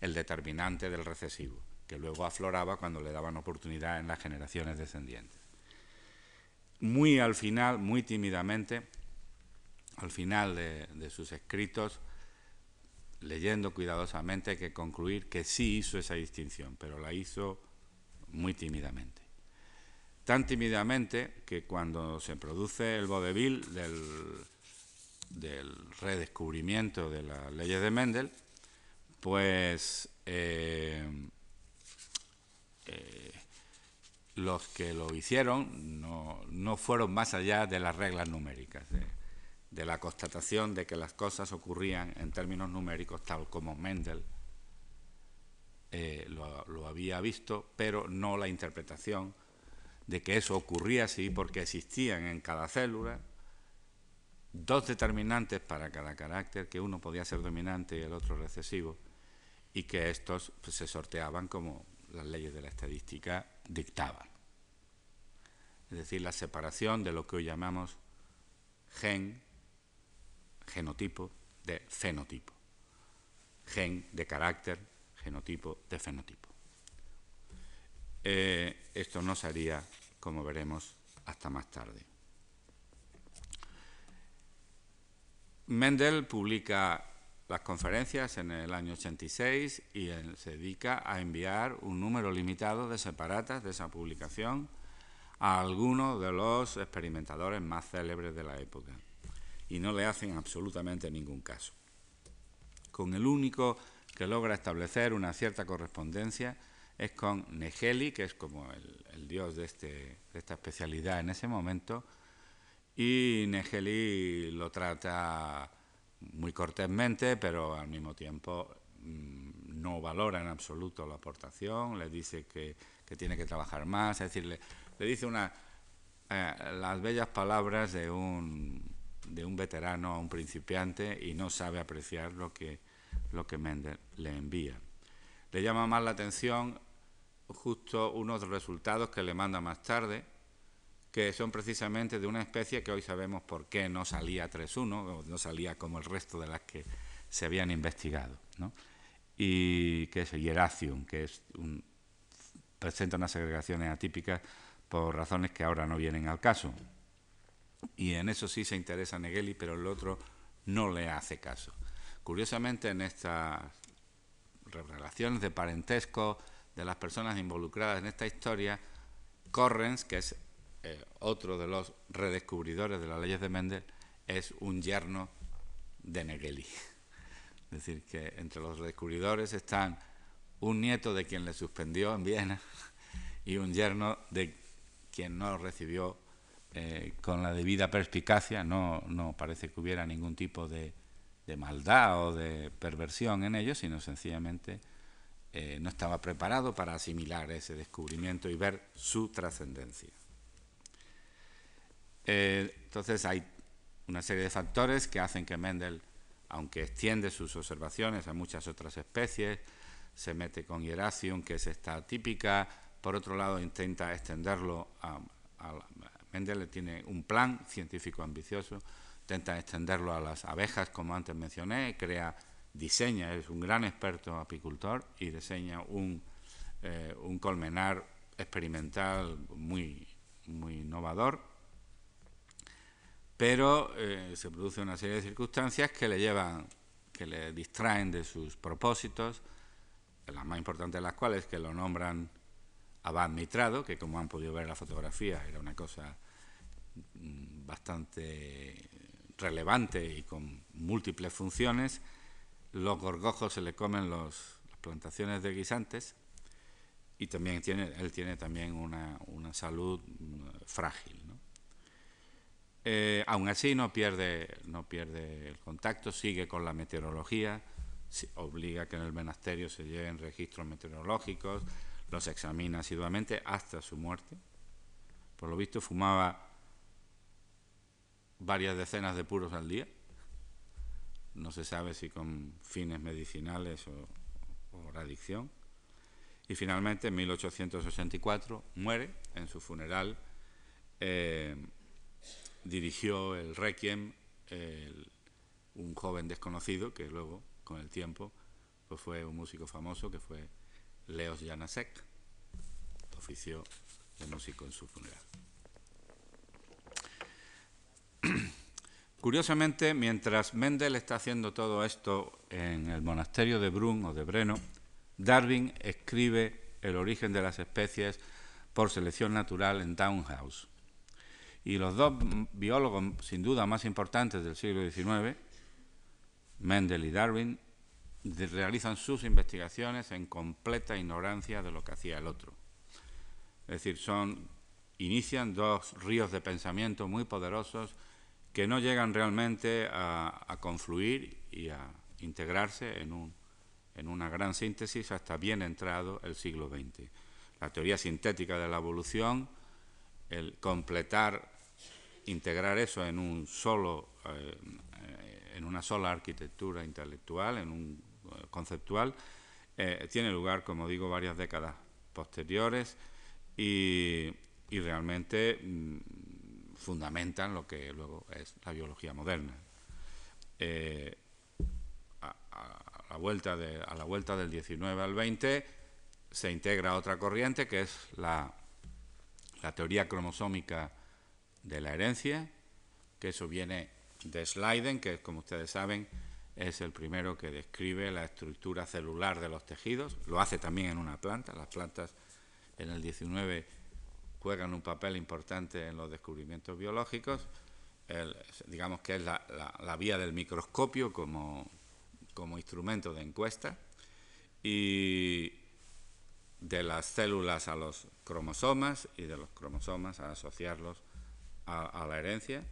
el determinante del recesivo, que luego afloraba cuando le daban oportunidad en las generaciones descendientes. Muy al final, muy tímidamente, al final de, sus escritos, leyendo cuidadosamente, hay que concluir que sí hizo esa distinción, pero la hizo muy tímidamente. Tan tímidamente que cuando se produce el vodevil del, del redescubrimiento de las leyes de Mendel, pues eh, eh, los que lo hicieron no, fueron más allá de las reglas numéricas, de, la constatación de que las cosas ocurrían en términos numéricos tal como Mendel eh, lo, lo, había visto, pero no la interpretación de que eso ocurría así porque existían en cada célula dos determinantes para cada carácter, que uno podía ser dominante y el otro recesivo, y que estos pues, se sorteaban como las leyes de la estadística dictaban. Es decir, la separación de lo que hoy llamamos gen, genotipo, de fenotipo. Gen de carácter, genotipo de fenotipo. Eh, esto no sería, como veremos, hasta más tarde. Mendel publica las conferencias en el año 86 y se dedica a enviar un número limitado de separatas de esa publicación a algunos de los experimentadores más célebres de la época y no le hacen absolutamente ningún caso. Con el único que logra establecer una cierta correspondencia es con Negeli, que es como el, dios de, este, de esta especialidad en ese momento, y Negeli lo trata muy cortésmente, pero al mismo tiempo mm, no valora en absoluto la aportación, le dice que, tiene que trabajar más, es decir, le, dice una, eh, las bellas palabras de un, de un veterano a un principiante y no sabe apreciar lo que, lo que Mendel le envía. Le llama más la atención justo unos resultados que le manda más tarde, que son precisamente de una especie que hoy sabemos por qué no salía 3.1, no salía como el resto de las que se habían investigado, y que es el hieracium, que presenta unas segregaciones atípicas por razones que ahora no vienen al caso. Y en eso sí se interesa Negeli, pero el otro no le hace caso. Curiosamente, en estas relaciones de parentesco de las personas involucradas en esta historia, Correns, que es eh, otro de los redescubridores de las leyes de Mendel, es un yerno de Negeli. (laughs) Es decir, que entre los redescubridores están un nieto de quien le suspendió en Viena (laughs) y un yerno de quien no recibió eh, con la debida perspicacia, no, no parece que hubiera ningún tipo de, de maldad o de perversión en ellos, sino sencillamente eh, no estaba preparado para asimilar ese descubrimiento y ver su trascendencia. Eh, entonces hay una serie de factores que hacen que Mendel, aunque extiende sus observaciones a muchas otras especies, se mete con Hieracium, que es esta típica, por otro lado intenta extenderlo a, a Mendel tiene un plan científico ambicioso, intenta extenderlo a las abejas, como antes mencioné, crea, diseña, es un gran experto apicultor y diseña un, eh, un colmenar experimental muy, muy innovador pero eh, se produce una serie de circunstancias que le llevan, que le distraen de sus propósitos, las más importantes de las cuales que lo nombran abad mitrado, que como han podido ver en la fotografía era una cosa mm, bastante relevante y con múltiples funciones. Los gorgojos se le comen las plantaciones de guisantes y también tiene, él tiene también una, una salud mm, frágil. Eh, aún así no pierde, no pierde el contacto, sigue con la meteorología, obliga a que en el monasterio se lleven registros meteorológicos, los examina asiduamente hasta su muerte. Por lo visto fumaba varias decenas de puros al día. No se sabe si con fines medicinales o, por adicción. Y finalmente, en 1864, muere en su funeral. Eh, dirigió el Requiem un joven desconocido que luego, con el tiempo, pues fue un músico famoso que fue Leos Janasek, ofició de músico en su funeral. (clears throat) Curiosamente, mientras Mendel está haciendo todo esto en el monasterio de Brunn o de Breno, Darwin escribe El origen de las especies por selección natural en Townhouse. Y los dos biólogos, sin duda, más importantes del siglo XIX, Mendel y Darwin, realizan sus investigaciones en completa ignorancia de lo que hacía el otro. Es decir, son, inician dos ríos de pensamiento muy poderosos que no llegan realmente a, confluir y a integrarse en, un, en una gran síntesis hasta bien entrado el siglo XX. La teoría sintética de la evolución, el completar, integrar eso en un solo, eh, en una sola arquitectura intelectual, en un eh, conceptual, eh, tiene lugar, como digo, varias décadas posteriores y, y realmente mm, fundamentan lo que luego es la biología moderna. A, la vuelta de, a la vuelta del 19 al 20 se integra otra corriente que es la, la teoría cromosómica de la herencia, que eso viene de Slyden, que como ustedes saben es el primero que describe la estructura celular de los tejidos, lo hace también en una planta, las plantas en el 19 juegan un papel importante en los descubrimientos biológicos, digamos que es la, vía del microscopio como, instrumento de encuesta, y de las células a los cromosomas y de los cromosomas a asociarlos a, la herencia.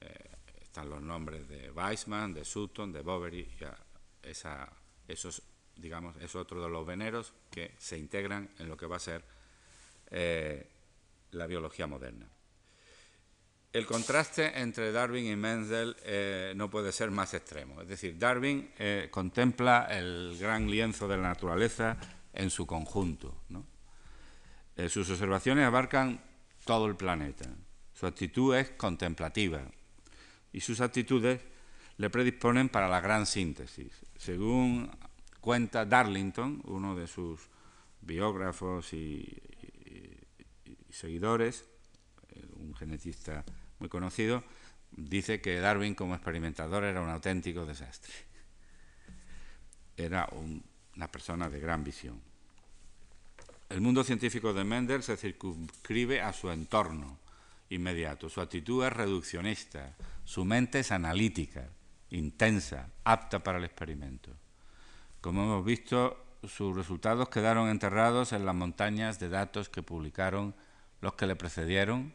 Eh, están los nombres de Weissman, de Sutton, de Boveri, esa, esos, digamos, es otro de los veneros que se integran en lo que va a ser eh, la biología moderna. El contraste entre Darwin y Mendel eh, no puede ser más extremo. Es decir, Darwin contempla el gran lienzo de la naturaleza en su conjunto. Eh, sus observaciones abarcan todo el planeta. Su actitud es contemplativa y sus actitudes le predisponen para la gran síntesis. Según cuenta Darlington, uno de sus biógrafos y seguidores, eh, un genetista muy conocido, dice que Darwin como experimentador era un auténtico desastre. Era una persona de gran visión. El mundo científico de Mendel se circunscribe a su entorno inmediato. Su actitud es reduccionista, su mente es analítica, intensa, apta para el experimento. Como hemos visto, sus resultados quedaron enterrados en las montañas de datos que publicaron los que le precedieron,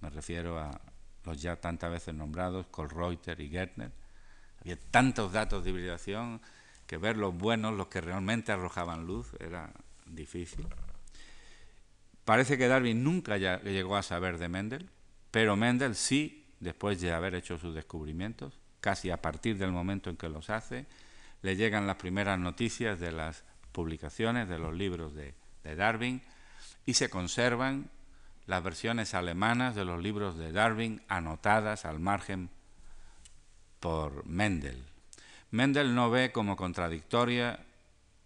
me refiero a los ya tantas veces nombrados, Colreuter y Gertner, había tantos datos de hibridación que ver los buenos, los que realmente arrojaban luz, era difícil. Parece que Darwin nunca llegó a saber de Mendel, pero Mendel sí, después de haber hecho sus descubrimientos, casi a partir del momento en que los hace, le llegan las primeras noticias de las publicaciones de los libros de Darwin, y se conservan las versiones alemanas de los libros de Darwin anotadas al margen por Mendel. Mendel no ve como contradictoria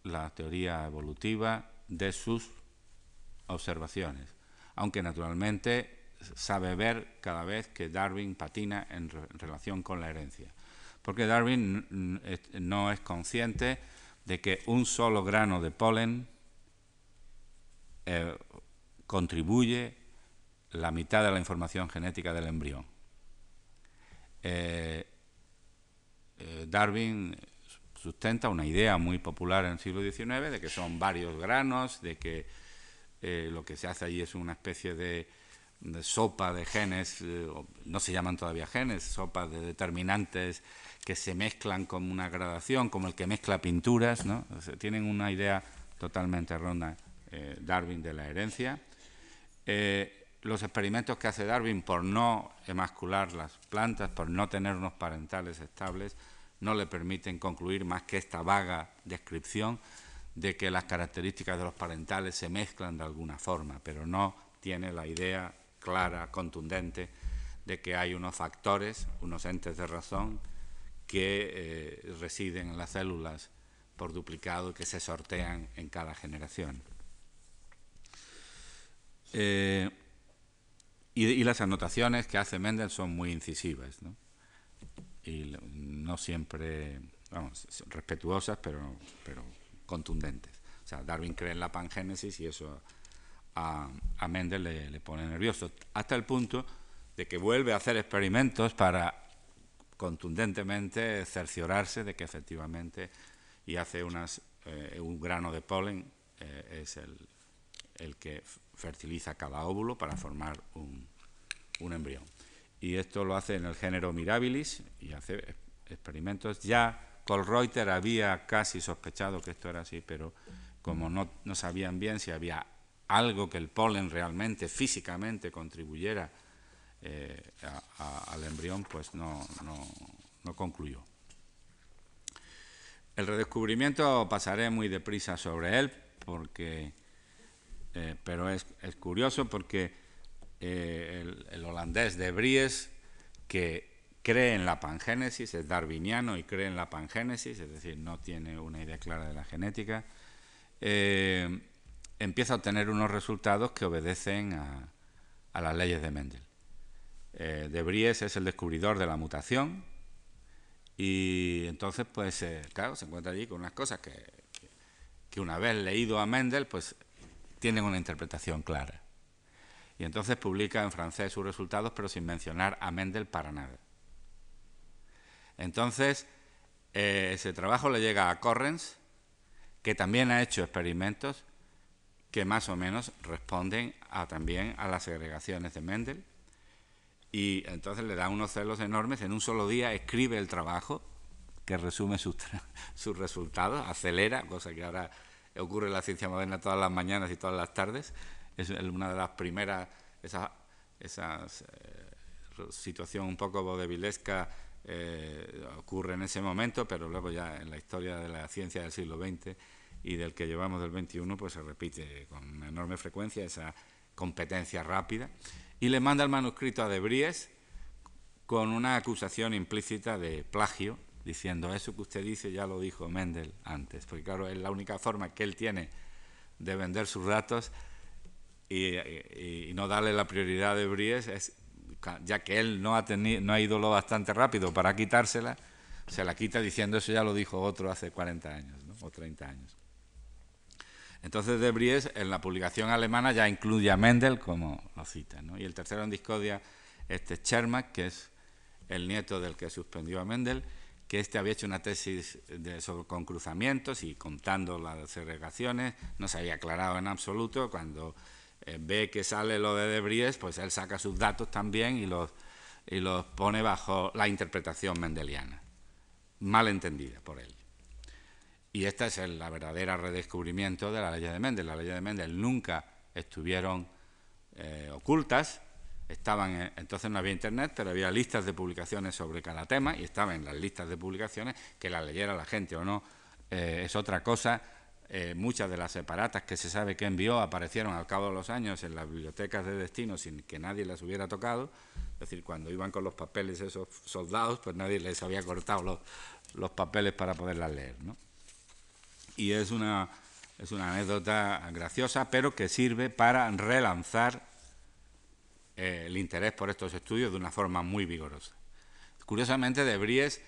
la teoría evolutiva de sus observaciones, aunque naturalmente sabe ver cada vez que Darwin patina en, relación con la herencia, porque Darwin no es consciente de que un solo grano de polen eh, contribuye la mitad de la información genética del embrión. Eh, eh, Darwin sustenta una idea muy popular en el siglo XIX de que son varios granos, de que lo que se hace allí es una especie de sopa de genes, eh, no se llaman todavía genes, sopas de determinantes que se mezclan con una gradación, como el que mezcla pinturas, ¿no? tienen una idea totalmente eh, Darwin de la herencia. Eh, los experimentos que hace Darwin por no emascular las plantas, por no tener unos parentales estables, no le permiten concluir más que esta vaga descripción de que las características de los parentales se mezclan de alguna forma, pero no tiene la idea clara, contundente, de que hay unos factores, unos entes de razón, que eh, residen en las células por duplicado y que se sortean en cada generación. Eh, y, las anotaciones que hace Mendel son muy incisivas, ¿no? y no siempre, vamos, respetuosas, pero, pero contundentes. O sea, Darwin cree en la pangénesis y eso a, Mendel le, pone nervioso, hasta el punto de que vuelve a hacer experimentos para contundentemente cerciorarse de que efectivamente y hace unas, eh, un grano de polen eh, es el, el que fertiliza cada óvulo para formar un, embrión. Y esto lo hace en el género Mirabilis y hace experimentos. Ya Colreuter había casi sospechado que esto era así, pero como no, sabían bien si había algo que el polen realmente, físicamente, contribuyera eh, al embrión, pues no, no, concluyó. El redescubrimiento pasaré muy deprisa sobre él, porque eh, pero es, curioso porque eh, el, holandés de Bries, que cree en la pangénesis, es darwiniano y cree en la pangénesis, es decir, no tiene una idea clara de la genética, eh, empieza a obtener unos resultados que obedecen a, las leyes de Mendel. de Bries es el descubridor de la mutación y entonces, pues, claro, se encuentra allí con unas cosas que, que una vez leído a Mendel, pues tienen una interpretación clara. Y entonces publica en francés sus resultados, pero sin mencionar a Mendel para nada. Entonces, eh, ese trabajo le llega a Correns, que también ha hecho experimentos que más o menos responden a, también a las segregaciones de Mendel. Y entonces le da unos celos enormes. En un solo día escribe el trabajo que resume sus, (laughs) sus resultados, acelera, cosa que ahora ocurre en la ciencia moderna todas las mañanas y todas las tardes. Es una de las primeras, esa, eh, situación un poco vodevilesca eh, ocurre en ese momento, pero luego ya en la historia de la ciencia del siglo XX y del que llevamos del XXI, pues se repite con enorme frecuencia esa competencia rápida. Y le manda el manuscrito a Debries con una acusación implícita de plagio diciendo eso que usted dice ya lo dijo Mendel antes, porque claro, es la única forma que él tiene de vender sus datos y, no darle la prioridad de Bries, es, ya que él no ha, tenido, no ha ido lo bastante rápido para quitársela, se la quita diciendo eso ya lo dijo otro hace 40 años o 30 años. Entonces de Bries en la publicación alemana ya incluye a Mendel como lo cita. Y el tercero en discordia, este Chermak, que es el nieto del que suspendió a Mendel, que este había hecho una tesis de, sobre concruzamientos y contando las segregaciones, no se había aclarado en absoluto. Cuando eh, ve que sale lo de Debries, pues él saca sus datos también y los, y los pone bajo la interpretación mendeliana, mal entendida por él. Y esta es el la verdadera redescubrimiento de la ley de Mendel. La ley de Mendel nunca estuvieron eh, ocultas, estaban entonces no había internet, pero había listas de publicaciones sobre cada tema y estaban en las listas de publicaciones que la leyera la gente o no eh, es otra cosa. Eh, muchas de las separatas que se sabe que envió aparecieron al cabo de los años en las bibliotecas de destino sin que nadie las hubiera tocado. Es decir, cuando iban con los papeles esos soldados, pues nadie les había cortado los, los papeles para poderlas leer. ¿no? Y es una, es una anécdota graciosa, pero que sirve para relanzar eh, el interés por estos estudios de una forma muy vigorosa. Curiosamente, de Bries,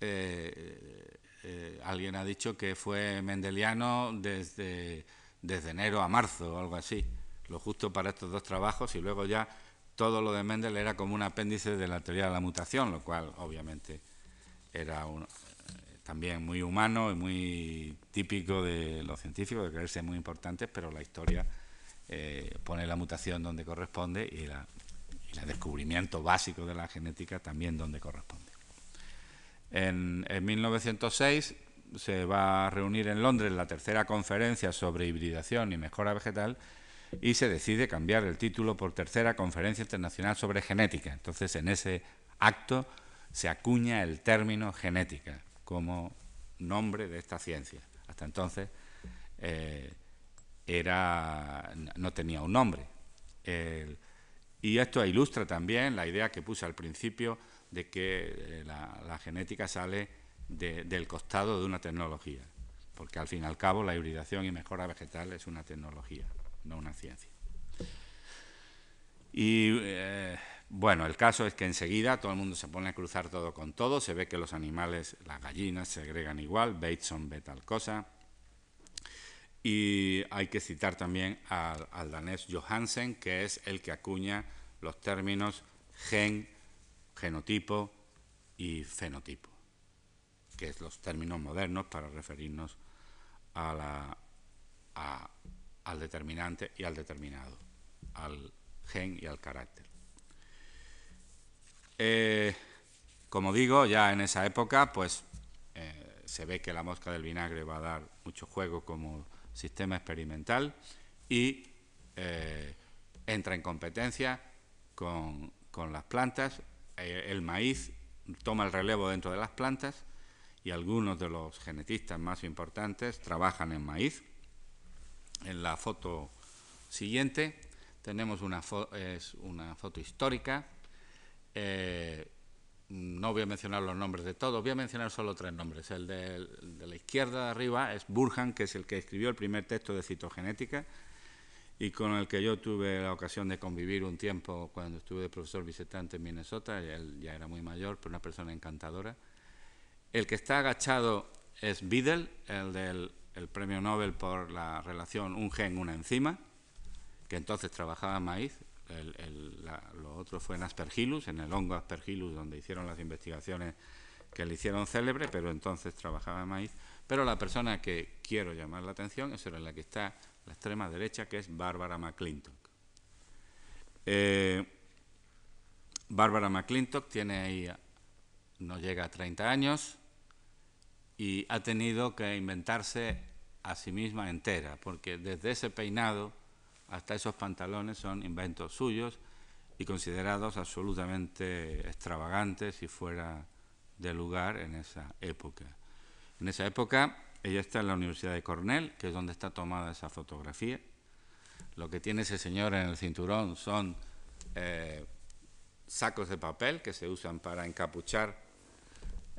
eh, eh, alguien ha dicho que fue mendeliano desde, desde enero a marzo o algo así, lo justo para estos dos trabajos, y luego ya todo lo de Mendel era como un apéndice de la teoría de la mutación, lo cual obviamente era también muy humano y muy típico de los científicos, de creerse muy importantes, pero la historia pone la mutación donde corresponde y, el descubrimiento básico de la genética también donde corresponde. En, en 1906 se va a reunir en Londres la tercera conferencia sobre hibridación y mejora vegetal y se decide cambiar el título por Tercera Conferencia Internacional sobre Genética. Entonces, en ese acto se acuña el término genética como nombre de esta ciencia. Hasta entonces eh, era, no tenía un nombre. Y esto ilustra también la idea que puse al principio de que eh, la, genética sale del costado de una tecnología, porque al fin y al cabo la hibridación y mejora vegetal es una tecnología no una ciencia. Y eh, bueno, el caso es que enseguida todo el mundo se pone a cruzar todo con todo, se ve que los animales, las gallinas, se agregan igual, Bateson ve tal cosa. Y hay que citar también al, al danés Johansen, que es el que acuña los términos gen, genotipo y fenotipo, que es los términos modernos para referirnos al determinante y al determinado, al gen y al carácter. Eh, como digo, ya en esa época, pues eh, se ve que la mosca del vinagre va a dar mucho juego como sistema experimental y eh, entra en competencia con, con las plantas. el maíz toma el relevo dentro de las plantas y algunos de los genetistas más importantes trabajan en maíz en la foto siguiente tenemos una, es una foto histórica. Eh, no voy a mencionar los nombres de todos, voy a mencionar solo tres nombres. El de, la izquierda de arriba es Burhan, que es el que escribió el primer texto de citogenética y con el que yo tuve la ocasión de convivir un tiempo cuando estuve de profesor visitante en Minnesota. Él ya era muy mayor, pero una persona encantadora. El que está agachado es Biddle, el del el premio Nobel por la relación un gen, una enzima, que entonces trabajaba en maíz. lo otro fue en Aspergillus, en el hongo Aspergillus, donde hicieron las investigaciones que le hicieron célebre, pero entonces trabajaba en maíz. Pero la persona que quiero llamar la atención es la que está la extrema derecha, que es Bárbara McClintock. Eh, Bárbara McClintock tiene ahí, no llega a 30 años, y ha tenido que inventarse a sí misma entera, porque desde ese peinado hasta esos pantalones son inventos suyos y considerados absolutamente extravagantes y fuera de lugar en esa época. En esa época ella está en la Universidad de Cornell, que es donde está tomada esa fotografía. Lo que tiene ese señor en el cinturón son eh, sacos de papel que se usan para encapuchar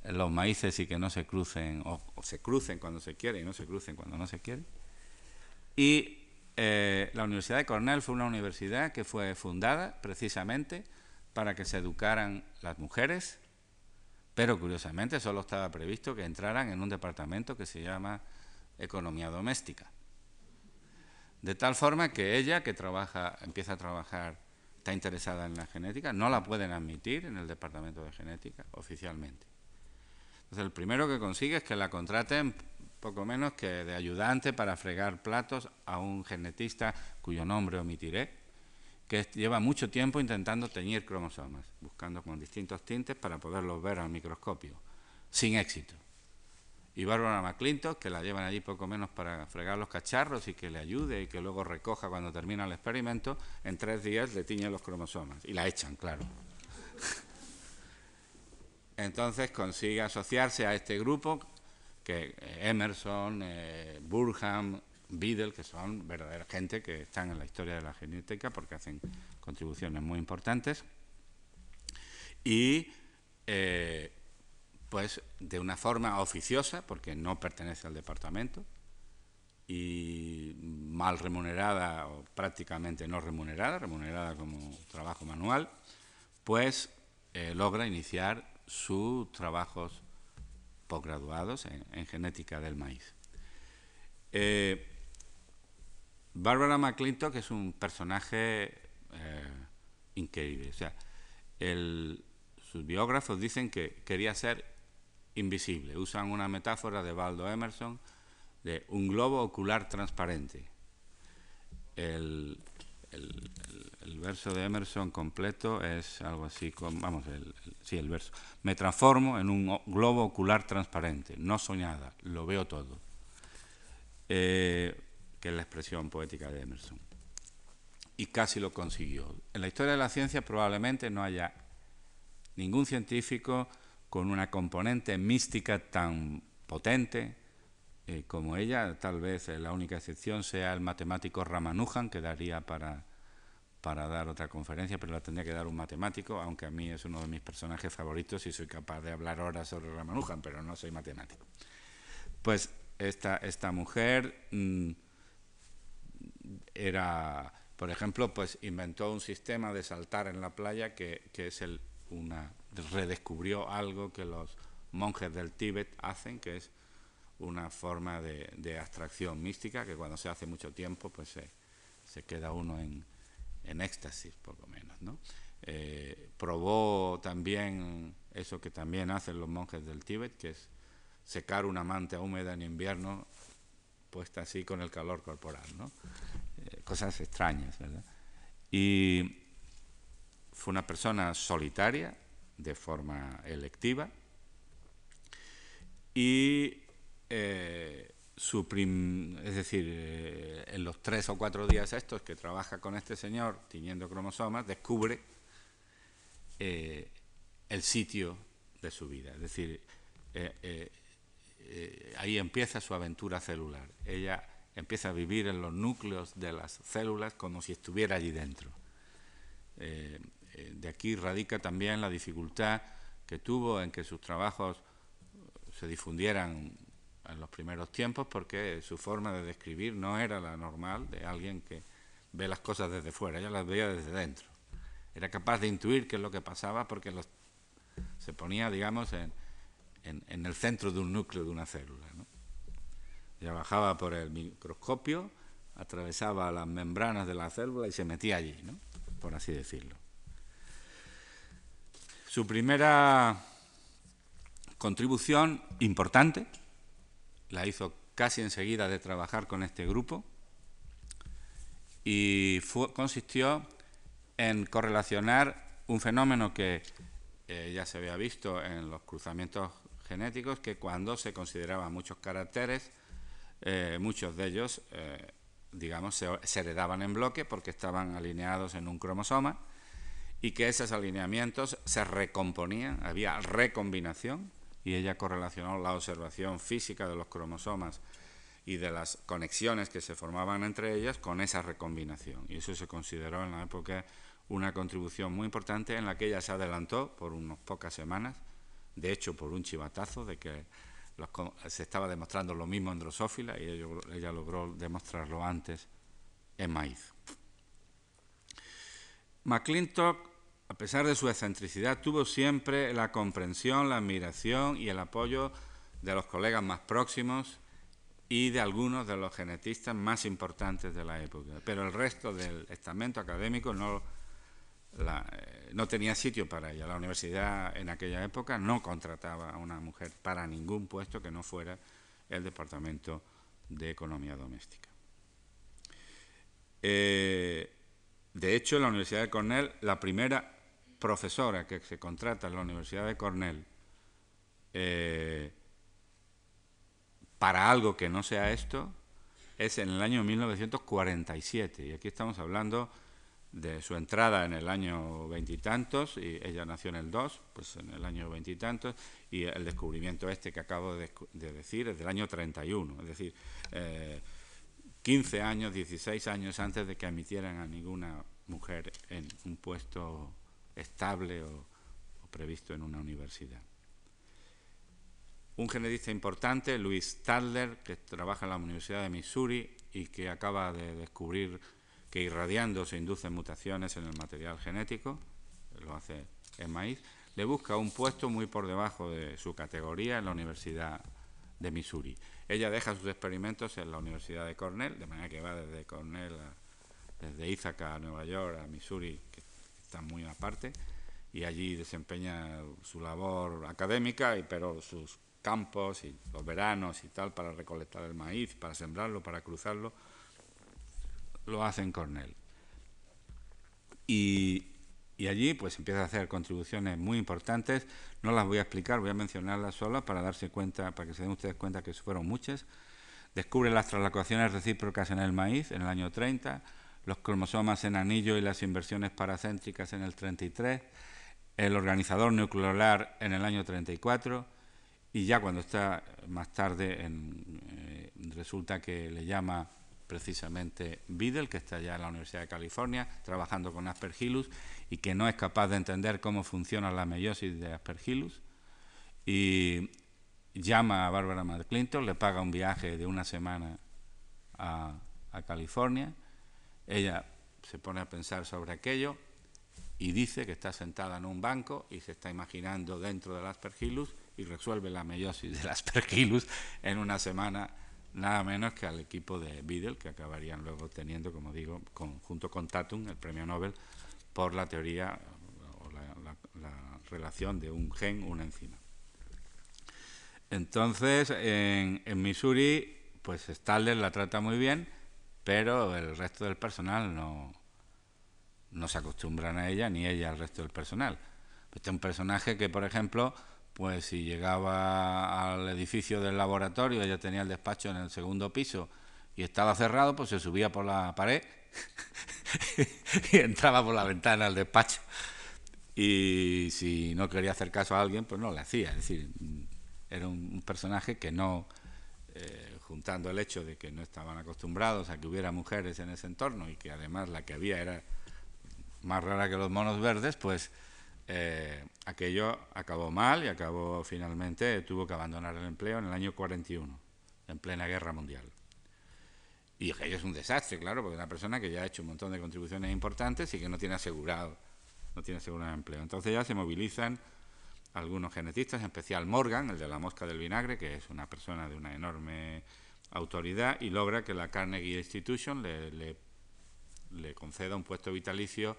los maíces y que no se crucen, o, se crucen cuando se quiere y no se crucen cuando no se quiere. Y eh, la Universidad de Cornell fue una universidad que fue fundada precisamente para que se educaran las mujeres, pero curiosamente solo estaba previsto que entraran en un departamento que se llama Economía Doméstica. De tal forma que ella, que trabaja, empieza a trabajar, está interesada en la genética, no la pueden admitir en el departamento de genética oficialmente. Entonces, el primero que consigue es que la contraten poco menos que de ayudante para fregar platos a un genetista cuyo nombre omitiré, que lleva mucho tiempo intentando teñir cromosomas, buscando con distintos tintes para poderlos ver al microscopio, sin éxito. Y Bárbara McClintock, que la llevan allí poco menos para fregar los cacharros y que le ayude y que luego recoja cuando termina el experimento, en tres días le tiñe los cromosomas. Y la echan, claro (laughs) entonces consigue asociarse a este grupo que eh, Emerson, eh, Burham, Biddle, que son verdadera gente que están en la historia de la genética porque hacen contribuciones muy importantes. Y eh, pues de una forma oficiosa, porque no pertenece al departamento, y mal remunerada o prácticamente no remunerada, remunerada como trabajo manual, pues logra iniciar sus trabajos posgraduados en, genética del maíz. Eh, Barbara McClintock es un personaje eh, increíble. O sea, sus biógrafos dicen que quería ser invisible. Usan una metáfora de Baldo Emerson de un globo ocular transparente. el, verso de Emerson completo es algo así como, vamos, sí, el verso. Me transformo en un globo ocular transparente, no soñada, lo veo todo. Eh, que es la expresión poética de Emerson. Y casi lo consiguió. En la historia de la ciencia probablemente no haya ningún científico con una componente mística tan potente eh, como ella. Tal vez la única excepción sea el matemático Ramanujan, que daría para, para dar otra conferencia, pero la tendría que dar un matemático, aunque a mí es uno de mis personajes favoritos y soy capaz de hablar horas sobre Ramanujan, pero no soy matemático. Pues esta, esta mujer mm, era, por ejemplo, pues inventó un sistema de saltar en la playa que, es el, una, redescubrió algo que los monjes del Tíbet hacen, que es una forma de, abstracción mística que cuando se hace mucho tiempo pues se, queda uno en, en, éxtasis, por lo menos. ¿no? Eh, probó también eso que también hacen los monjes del Tíbet, que es secar una manta húmeda en invierno puesta así con el calor corporal. ¿no? Cosas extrañas, ¿verdad? Y fue una persona solitaria, de forma electiva, y eh, su es decir, eh, en los tres o cuatro días estos que trabaja con este señor tiñendo cromosomas, descubre eh, el sitio de su vida. Es decir, ahí empieza su aventura celular. Ella empieza a vivir en los núcleos de las células como si estuviera allí dentro. Eh, eh, de aquí radica también la dificultad que tuvo en que sus trabajos se difundieran en los primeros tiempos porque su forma de describir no era la normal de alguien que ve las cosas desde fuera, ella las veía desde dentro. Era capaz de intuir qué es lo que pasaba porque se ponía, digamos, en, el centro de un núcleo de una célula. Ya bajaba por el microscopio, atravesaba las membranas de la célula y se metía allí, ¿no? por así decirlo. Su primera contribución importante la hizo casi enseguida de trabajar con este grupo y consistió en correlacionar un fenómeno que eh, ya se había visto en los cruzamientos genéticos, que cuando se consideraban muchos caracteres, eh, muchos de ellos, eh, digamos, se, heredaban en bloque porque estaban alineados en un cromosoma y que esos alineamientos se recomponían, había recombinación y ella correlacionó la observación física de los cromosomas y de las conexiones que se formaban entre ellas con esa recombinación. Y eso se consideró en la época una contribución muy importante en la que ella se adelantó por unas pocas semanas, de hecho por un chivatazo de que se estaba demostrando lo mismo en drosófila y ella, logró demostrarlo antes en maíz. McClintock, a pesar de su excentricidad, tuvo siempre la comprensión, la admiración y el apoyo de los colegas más próximos y de algunos de los genetistas más importantes de la época. Pero el resto del estamento académico no eh, no tenía sitio para ella. La universidad en aquella época no contrataba a una mujer para ningún puesto que no fuera el Departamento de Economía Doméstica. Eh, de hecho, la Universidad de Cornell, la primera profesora que se contrata en la Universidad de Cornell eh, para algo que no sea esto es en el año 1947. Y aquí estamos hablando de su entrada en el año veintitantos, y, ella nació en el 2, pues en el año veintitantos, y, el descubrimiento este que acabo de, decir es del año 31, es decir, 15 eh, años, 16 años antes de que admitieran a ninguna mujer en un puesto estable o, previsto en una universidad. Un genetista importante, Luis Tadler, que trabaja en la Universidad de Missouri y que acaba de descubrir que irradiando se inducen mutaciones en el material genético, lo hace en maíz, le busca un puesto muy por debajo de su categoría en la Universidad de Missouri. Ella deja sus experimentos en la Universidad de Cornell, de manera que va desde Cornell, desde Ithaca a Nueva York, a Missouri, que está muy aparte, y allí desempeña su labor académica, pero sus campos y los veranos y tal para recolectar el maíz, para sembrarlo, para cruzarlo, lo hace en Cornell. Y, y allí pues empieza a hacer contribuciones muy importantes. No las voy a explicar, voy a mencionarlas solo para darse cuenta, para que se den ustedes cuenta que fueron muchas. Descubre las translocaciones recíprocas en el maíz en el año 30, los cromosomas en anillo y las inversiones paracéntricas en el 33, el organizador nuclear en el año 34 y ya cuando está más tarde eh, resulta que le llama precisamente Biddle, que está ya en la Universidad de California, trabajando con Aspergillus y que no es capaz de entender cómo funciona la meiosis de Aspergillus. Y llama a Barbara McClinton, le paga un viaje de una semana a, a California. Ella se pone a pensar sobre aquello y dice que está sentada en un banco y se está imaginando dentro del Aspergillus y resuelve la meiosis del Aspergillus en una semana nada menos que al equipo de Biddle, que acabarían luego teniendo, como digo, junto con Tatum, el premio Nobel, por la teoría o la, relación de un gen, una enzima. Entonces, en, Missouri, pues Stalder la trata muy bien, pero el resto del personal no, no se acostumbran a ella, ni ella al resto del personal. Este es un personaje que, por ejemplo, pues si llegaba al edificio del laboratorio, ella tenía el despacho en el segundo piso y estaba cerrado, pues se subía por la pared (laughs) y entraba por la ventana al despacho. Y si no quería hacer caso a alguien, pues no le hacía. Es decir, era un, personaje que no, eh, juntando el hecho de que no estaban acostumbrados a que hubiera mujeres en ese entorno y que además la que había era más rara que los monos verdes, pues eh, aquello acabó mal y acabó finalmente, tuvo que abandonar el empleo en el año 41, en plena guerra mundial. Y aquello es un desastre, claro, porque una persona que ya ha hecho un montón de contribuciones importantes y que no tiene asegurado, no tiene asegurado empleo. Entonces ya se movilizan algunos genetistas, en especial Morgan, el de la mosca del vinagre, que es una persona de una enorme autoridad, y logra que la Carnegie Institution le, le conceda un puesto vitalicio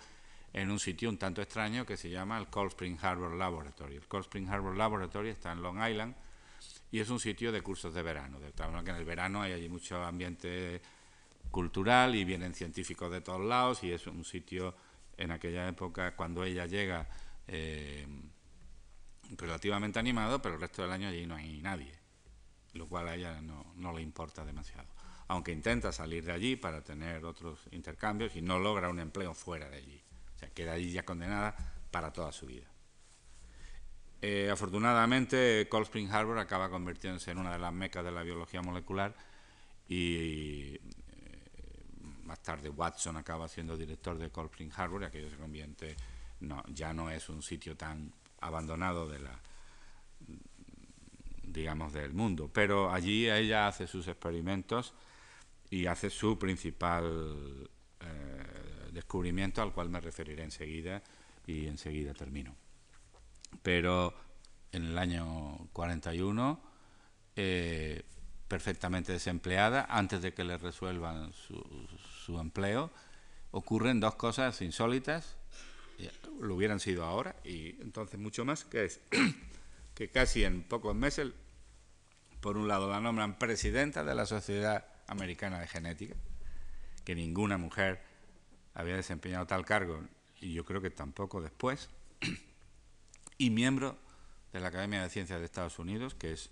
en un sitio un tanto extraño que se llama el Cold Spring Harbor Laboratory. El Cold Spring Harbor Laboratory está en Long Island y es un sitio de cursos de verano, de tal manera que en el verano hay allí mucho ambiente cultural y vienen científicos de todos lados y es un sitio en aquella época cuando ella llega eh, relativamente animado, pero el resto del año allí no hay nadie, lo cual a ella no, no le importa demasiado aunque intenta salir de allí para tener otros intercambios y no logra un empleo fuera de allí. O sea, queda allí ya condenada para toda su vida. Eh, afortunadamente, Cold Spring Harbor acaba convirtiéndose en una de las mecas de la biología molecular y eh, más tarde Watson acaba siendo director de Cold Spring Harbor y aquello se convierte, no, ya no es un sitio tan abandonado de la digamos del mundo, pero allí ella hace sus experimentos y hace su principal descubrimiento al cual me referiré enseguida y enseguida termino. Pero en el año 41, eh, perfectamente desempleada, antes de que le resuelvan su, empleo, ocurren dos cosas insólitas, lo hubieran sido ahora, y entonces mucho más, que es (clears throat) que casi en pocos meses, por un lado, la nombran presidenta de la Sociedad Americana de Genética, que ninguna mujer había desempeñado tal cargo, y yo creo que tampoco después, y miembro de la Academia de Ciencias de Estados Unidos, que es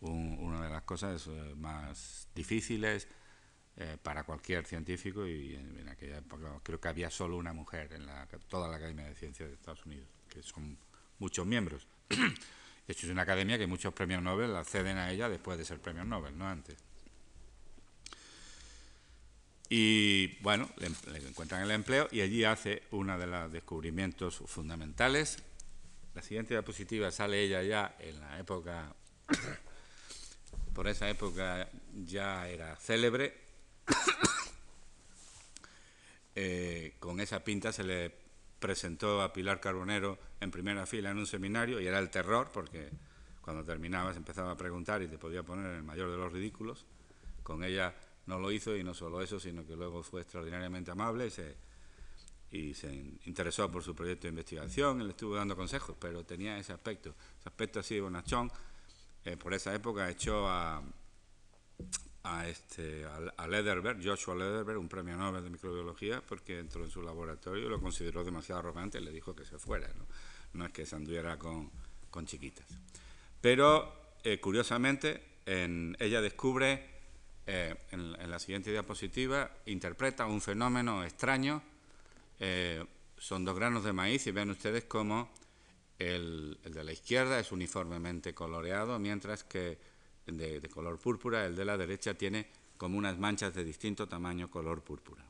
una de las cosas eh, más difíciles eh, para cualquier científico, y en, aquella época creo que había solo una mujer en la, toda la Academia de Ciencias de Estados Unidos, que son muchos miembros. (clears throat) De hecho, es una academia que muchos premios Nobel acceden a ella después de ser premios Nobel, no antes. Y bueno, le, encuentran el empleo y allí hace uno de los descubrimientos fundamentales. La siguiente diapositiva sale ella ya en la época, (coughs) por esa época ya era célebre. (coughs) Eh, con esa pinta se le presentó a Pilar Carbonero en primera fila en un seminario y era el terror porque cuando terminabas empezaba a preguntar y te podía poner en el mayor de los ridículos. Con ella no lo hizo y no solo eso, sino que luego fue extraordinariamente amable y se, y se interesó por su proyecto de investigación, él estuvo dando consejos, pero tenía ese aspecto, ese aspecto así de bonachón. Eh, por esa época echó a, a, este, a, Lederberg, Joshua Lederberg, un premio Nobel de microbiología, porque entró en su laboratorio y lo consideró demasiado arrogante y le dijo que se fuera. No, es que se anduviera con, chiquitas. Pero, eh, curiosamente, ella descubre, eh, en, la siguiente diapositiva, interpreta un fenómeno extraño. Eh, son dos granos de maíz y ven ustedes cómo el, de la izquierda es uniformemente coloreado, mientras que de, color púrpura, el de la derecha tiene como unas manchas de distinto tamaño color púrpura.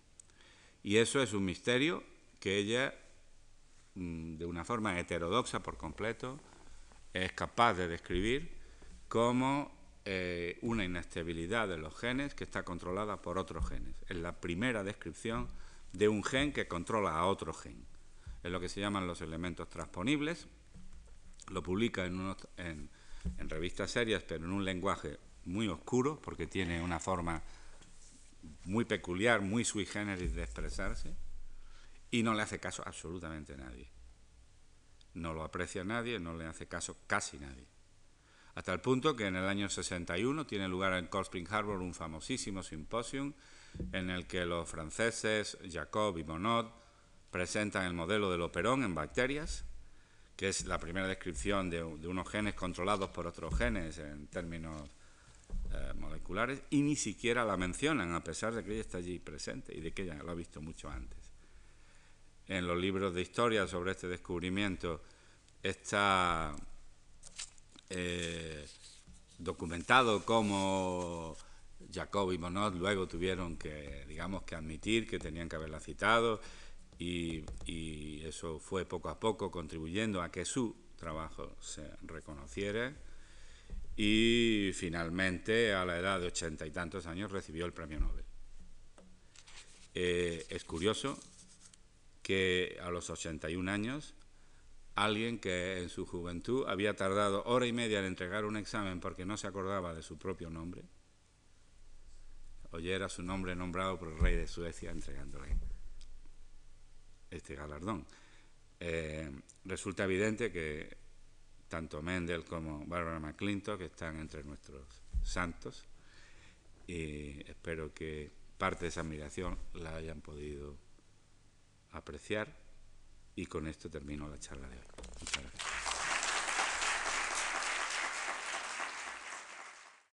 Y eso es un misterio que ella, mm, de una forma heterodoxa por completo, es capaz de describir como eh, una inestabilidad de los genes que está controlada por otros genes. Es la primera descripción de un gen que controla a otro gen. Es lo que se llaman los elementos transponibles. Lo publica en, unos, en en revistas serias, pero en un lenguaje muy oscuro, porque tiene una forma muy peculiar, muy sui generis de expresarse, y no le hace caso absolutamente nadie. No lo aprecia nadie, no le hace caso casi nadie. Hasta el punto que en el año 61 tiene lugar en Cold Spring Harbor un famosísimo simposium en el que los franceses Jacob y Monod presentan el modelo del operón en bacterias que es la primera descripción de, unos genes controlados por otros genes en términos eh, moleculares, y ni siquiera la mencionan, a pesar de que ella está allí presente y de que ella lo ha visto mucho antes. En los libros de historia sobre este descubrimiento está eh, documentado cómo Jacob y Monod luego tuvieron que, digamos, que admitir que tenían que haberla citado y, eso fue poco a poco contribuyendo a que su trabajo se reconociera y finalmente a la edad de ochenta y tantos años recibió el premio Nobel. Eh, es curioso que a los 81 años alguien que en su juventud había tardado hora y media en entregar un examen porque no se acordaba de su propio nombre, oyera su nombre nombrado por el rey de Suecia entregándole este galardón. Eh, resulta evidente que tanto Mendel como Barbara McClintock están entre nuestros santos y espero que parte de esa admiración la hayan podido apreciar y con esto termino la charla de hoy. Muchas gracias.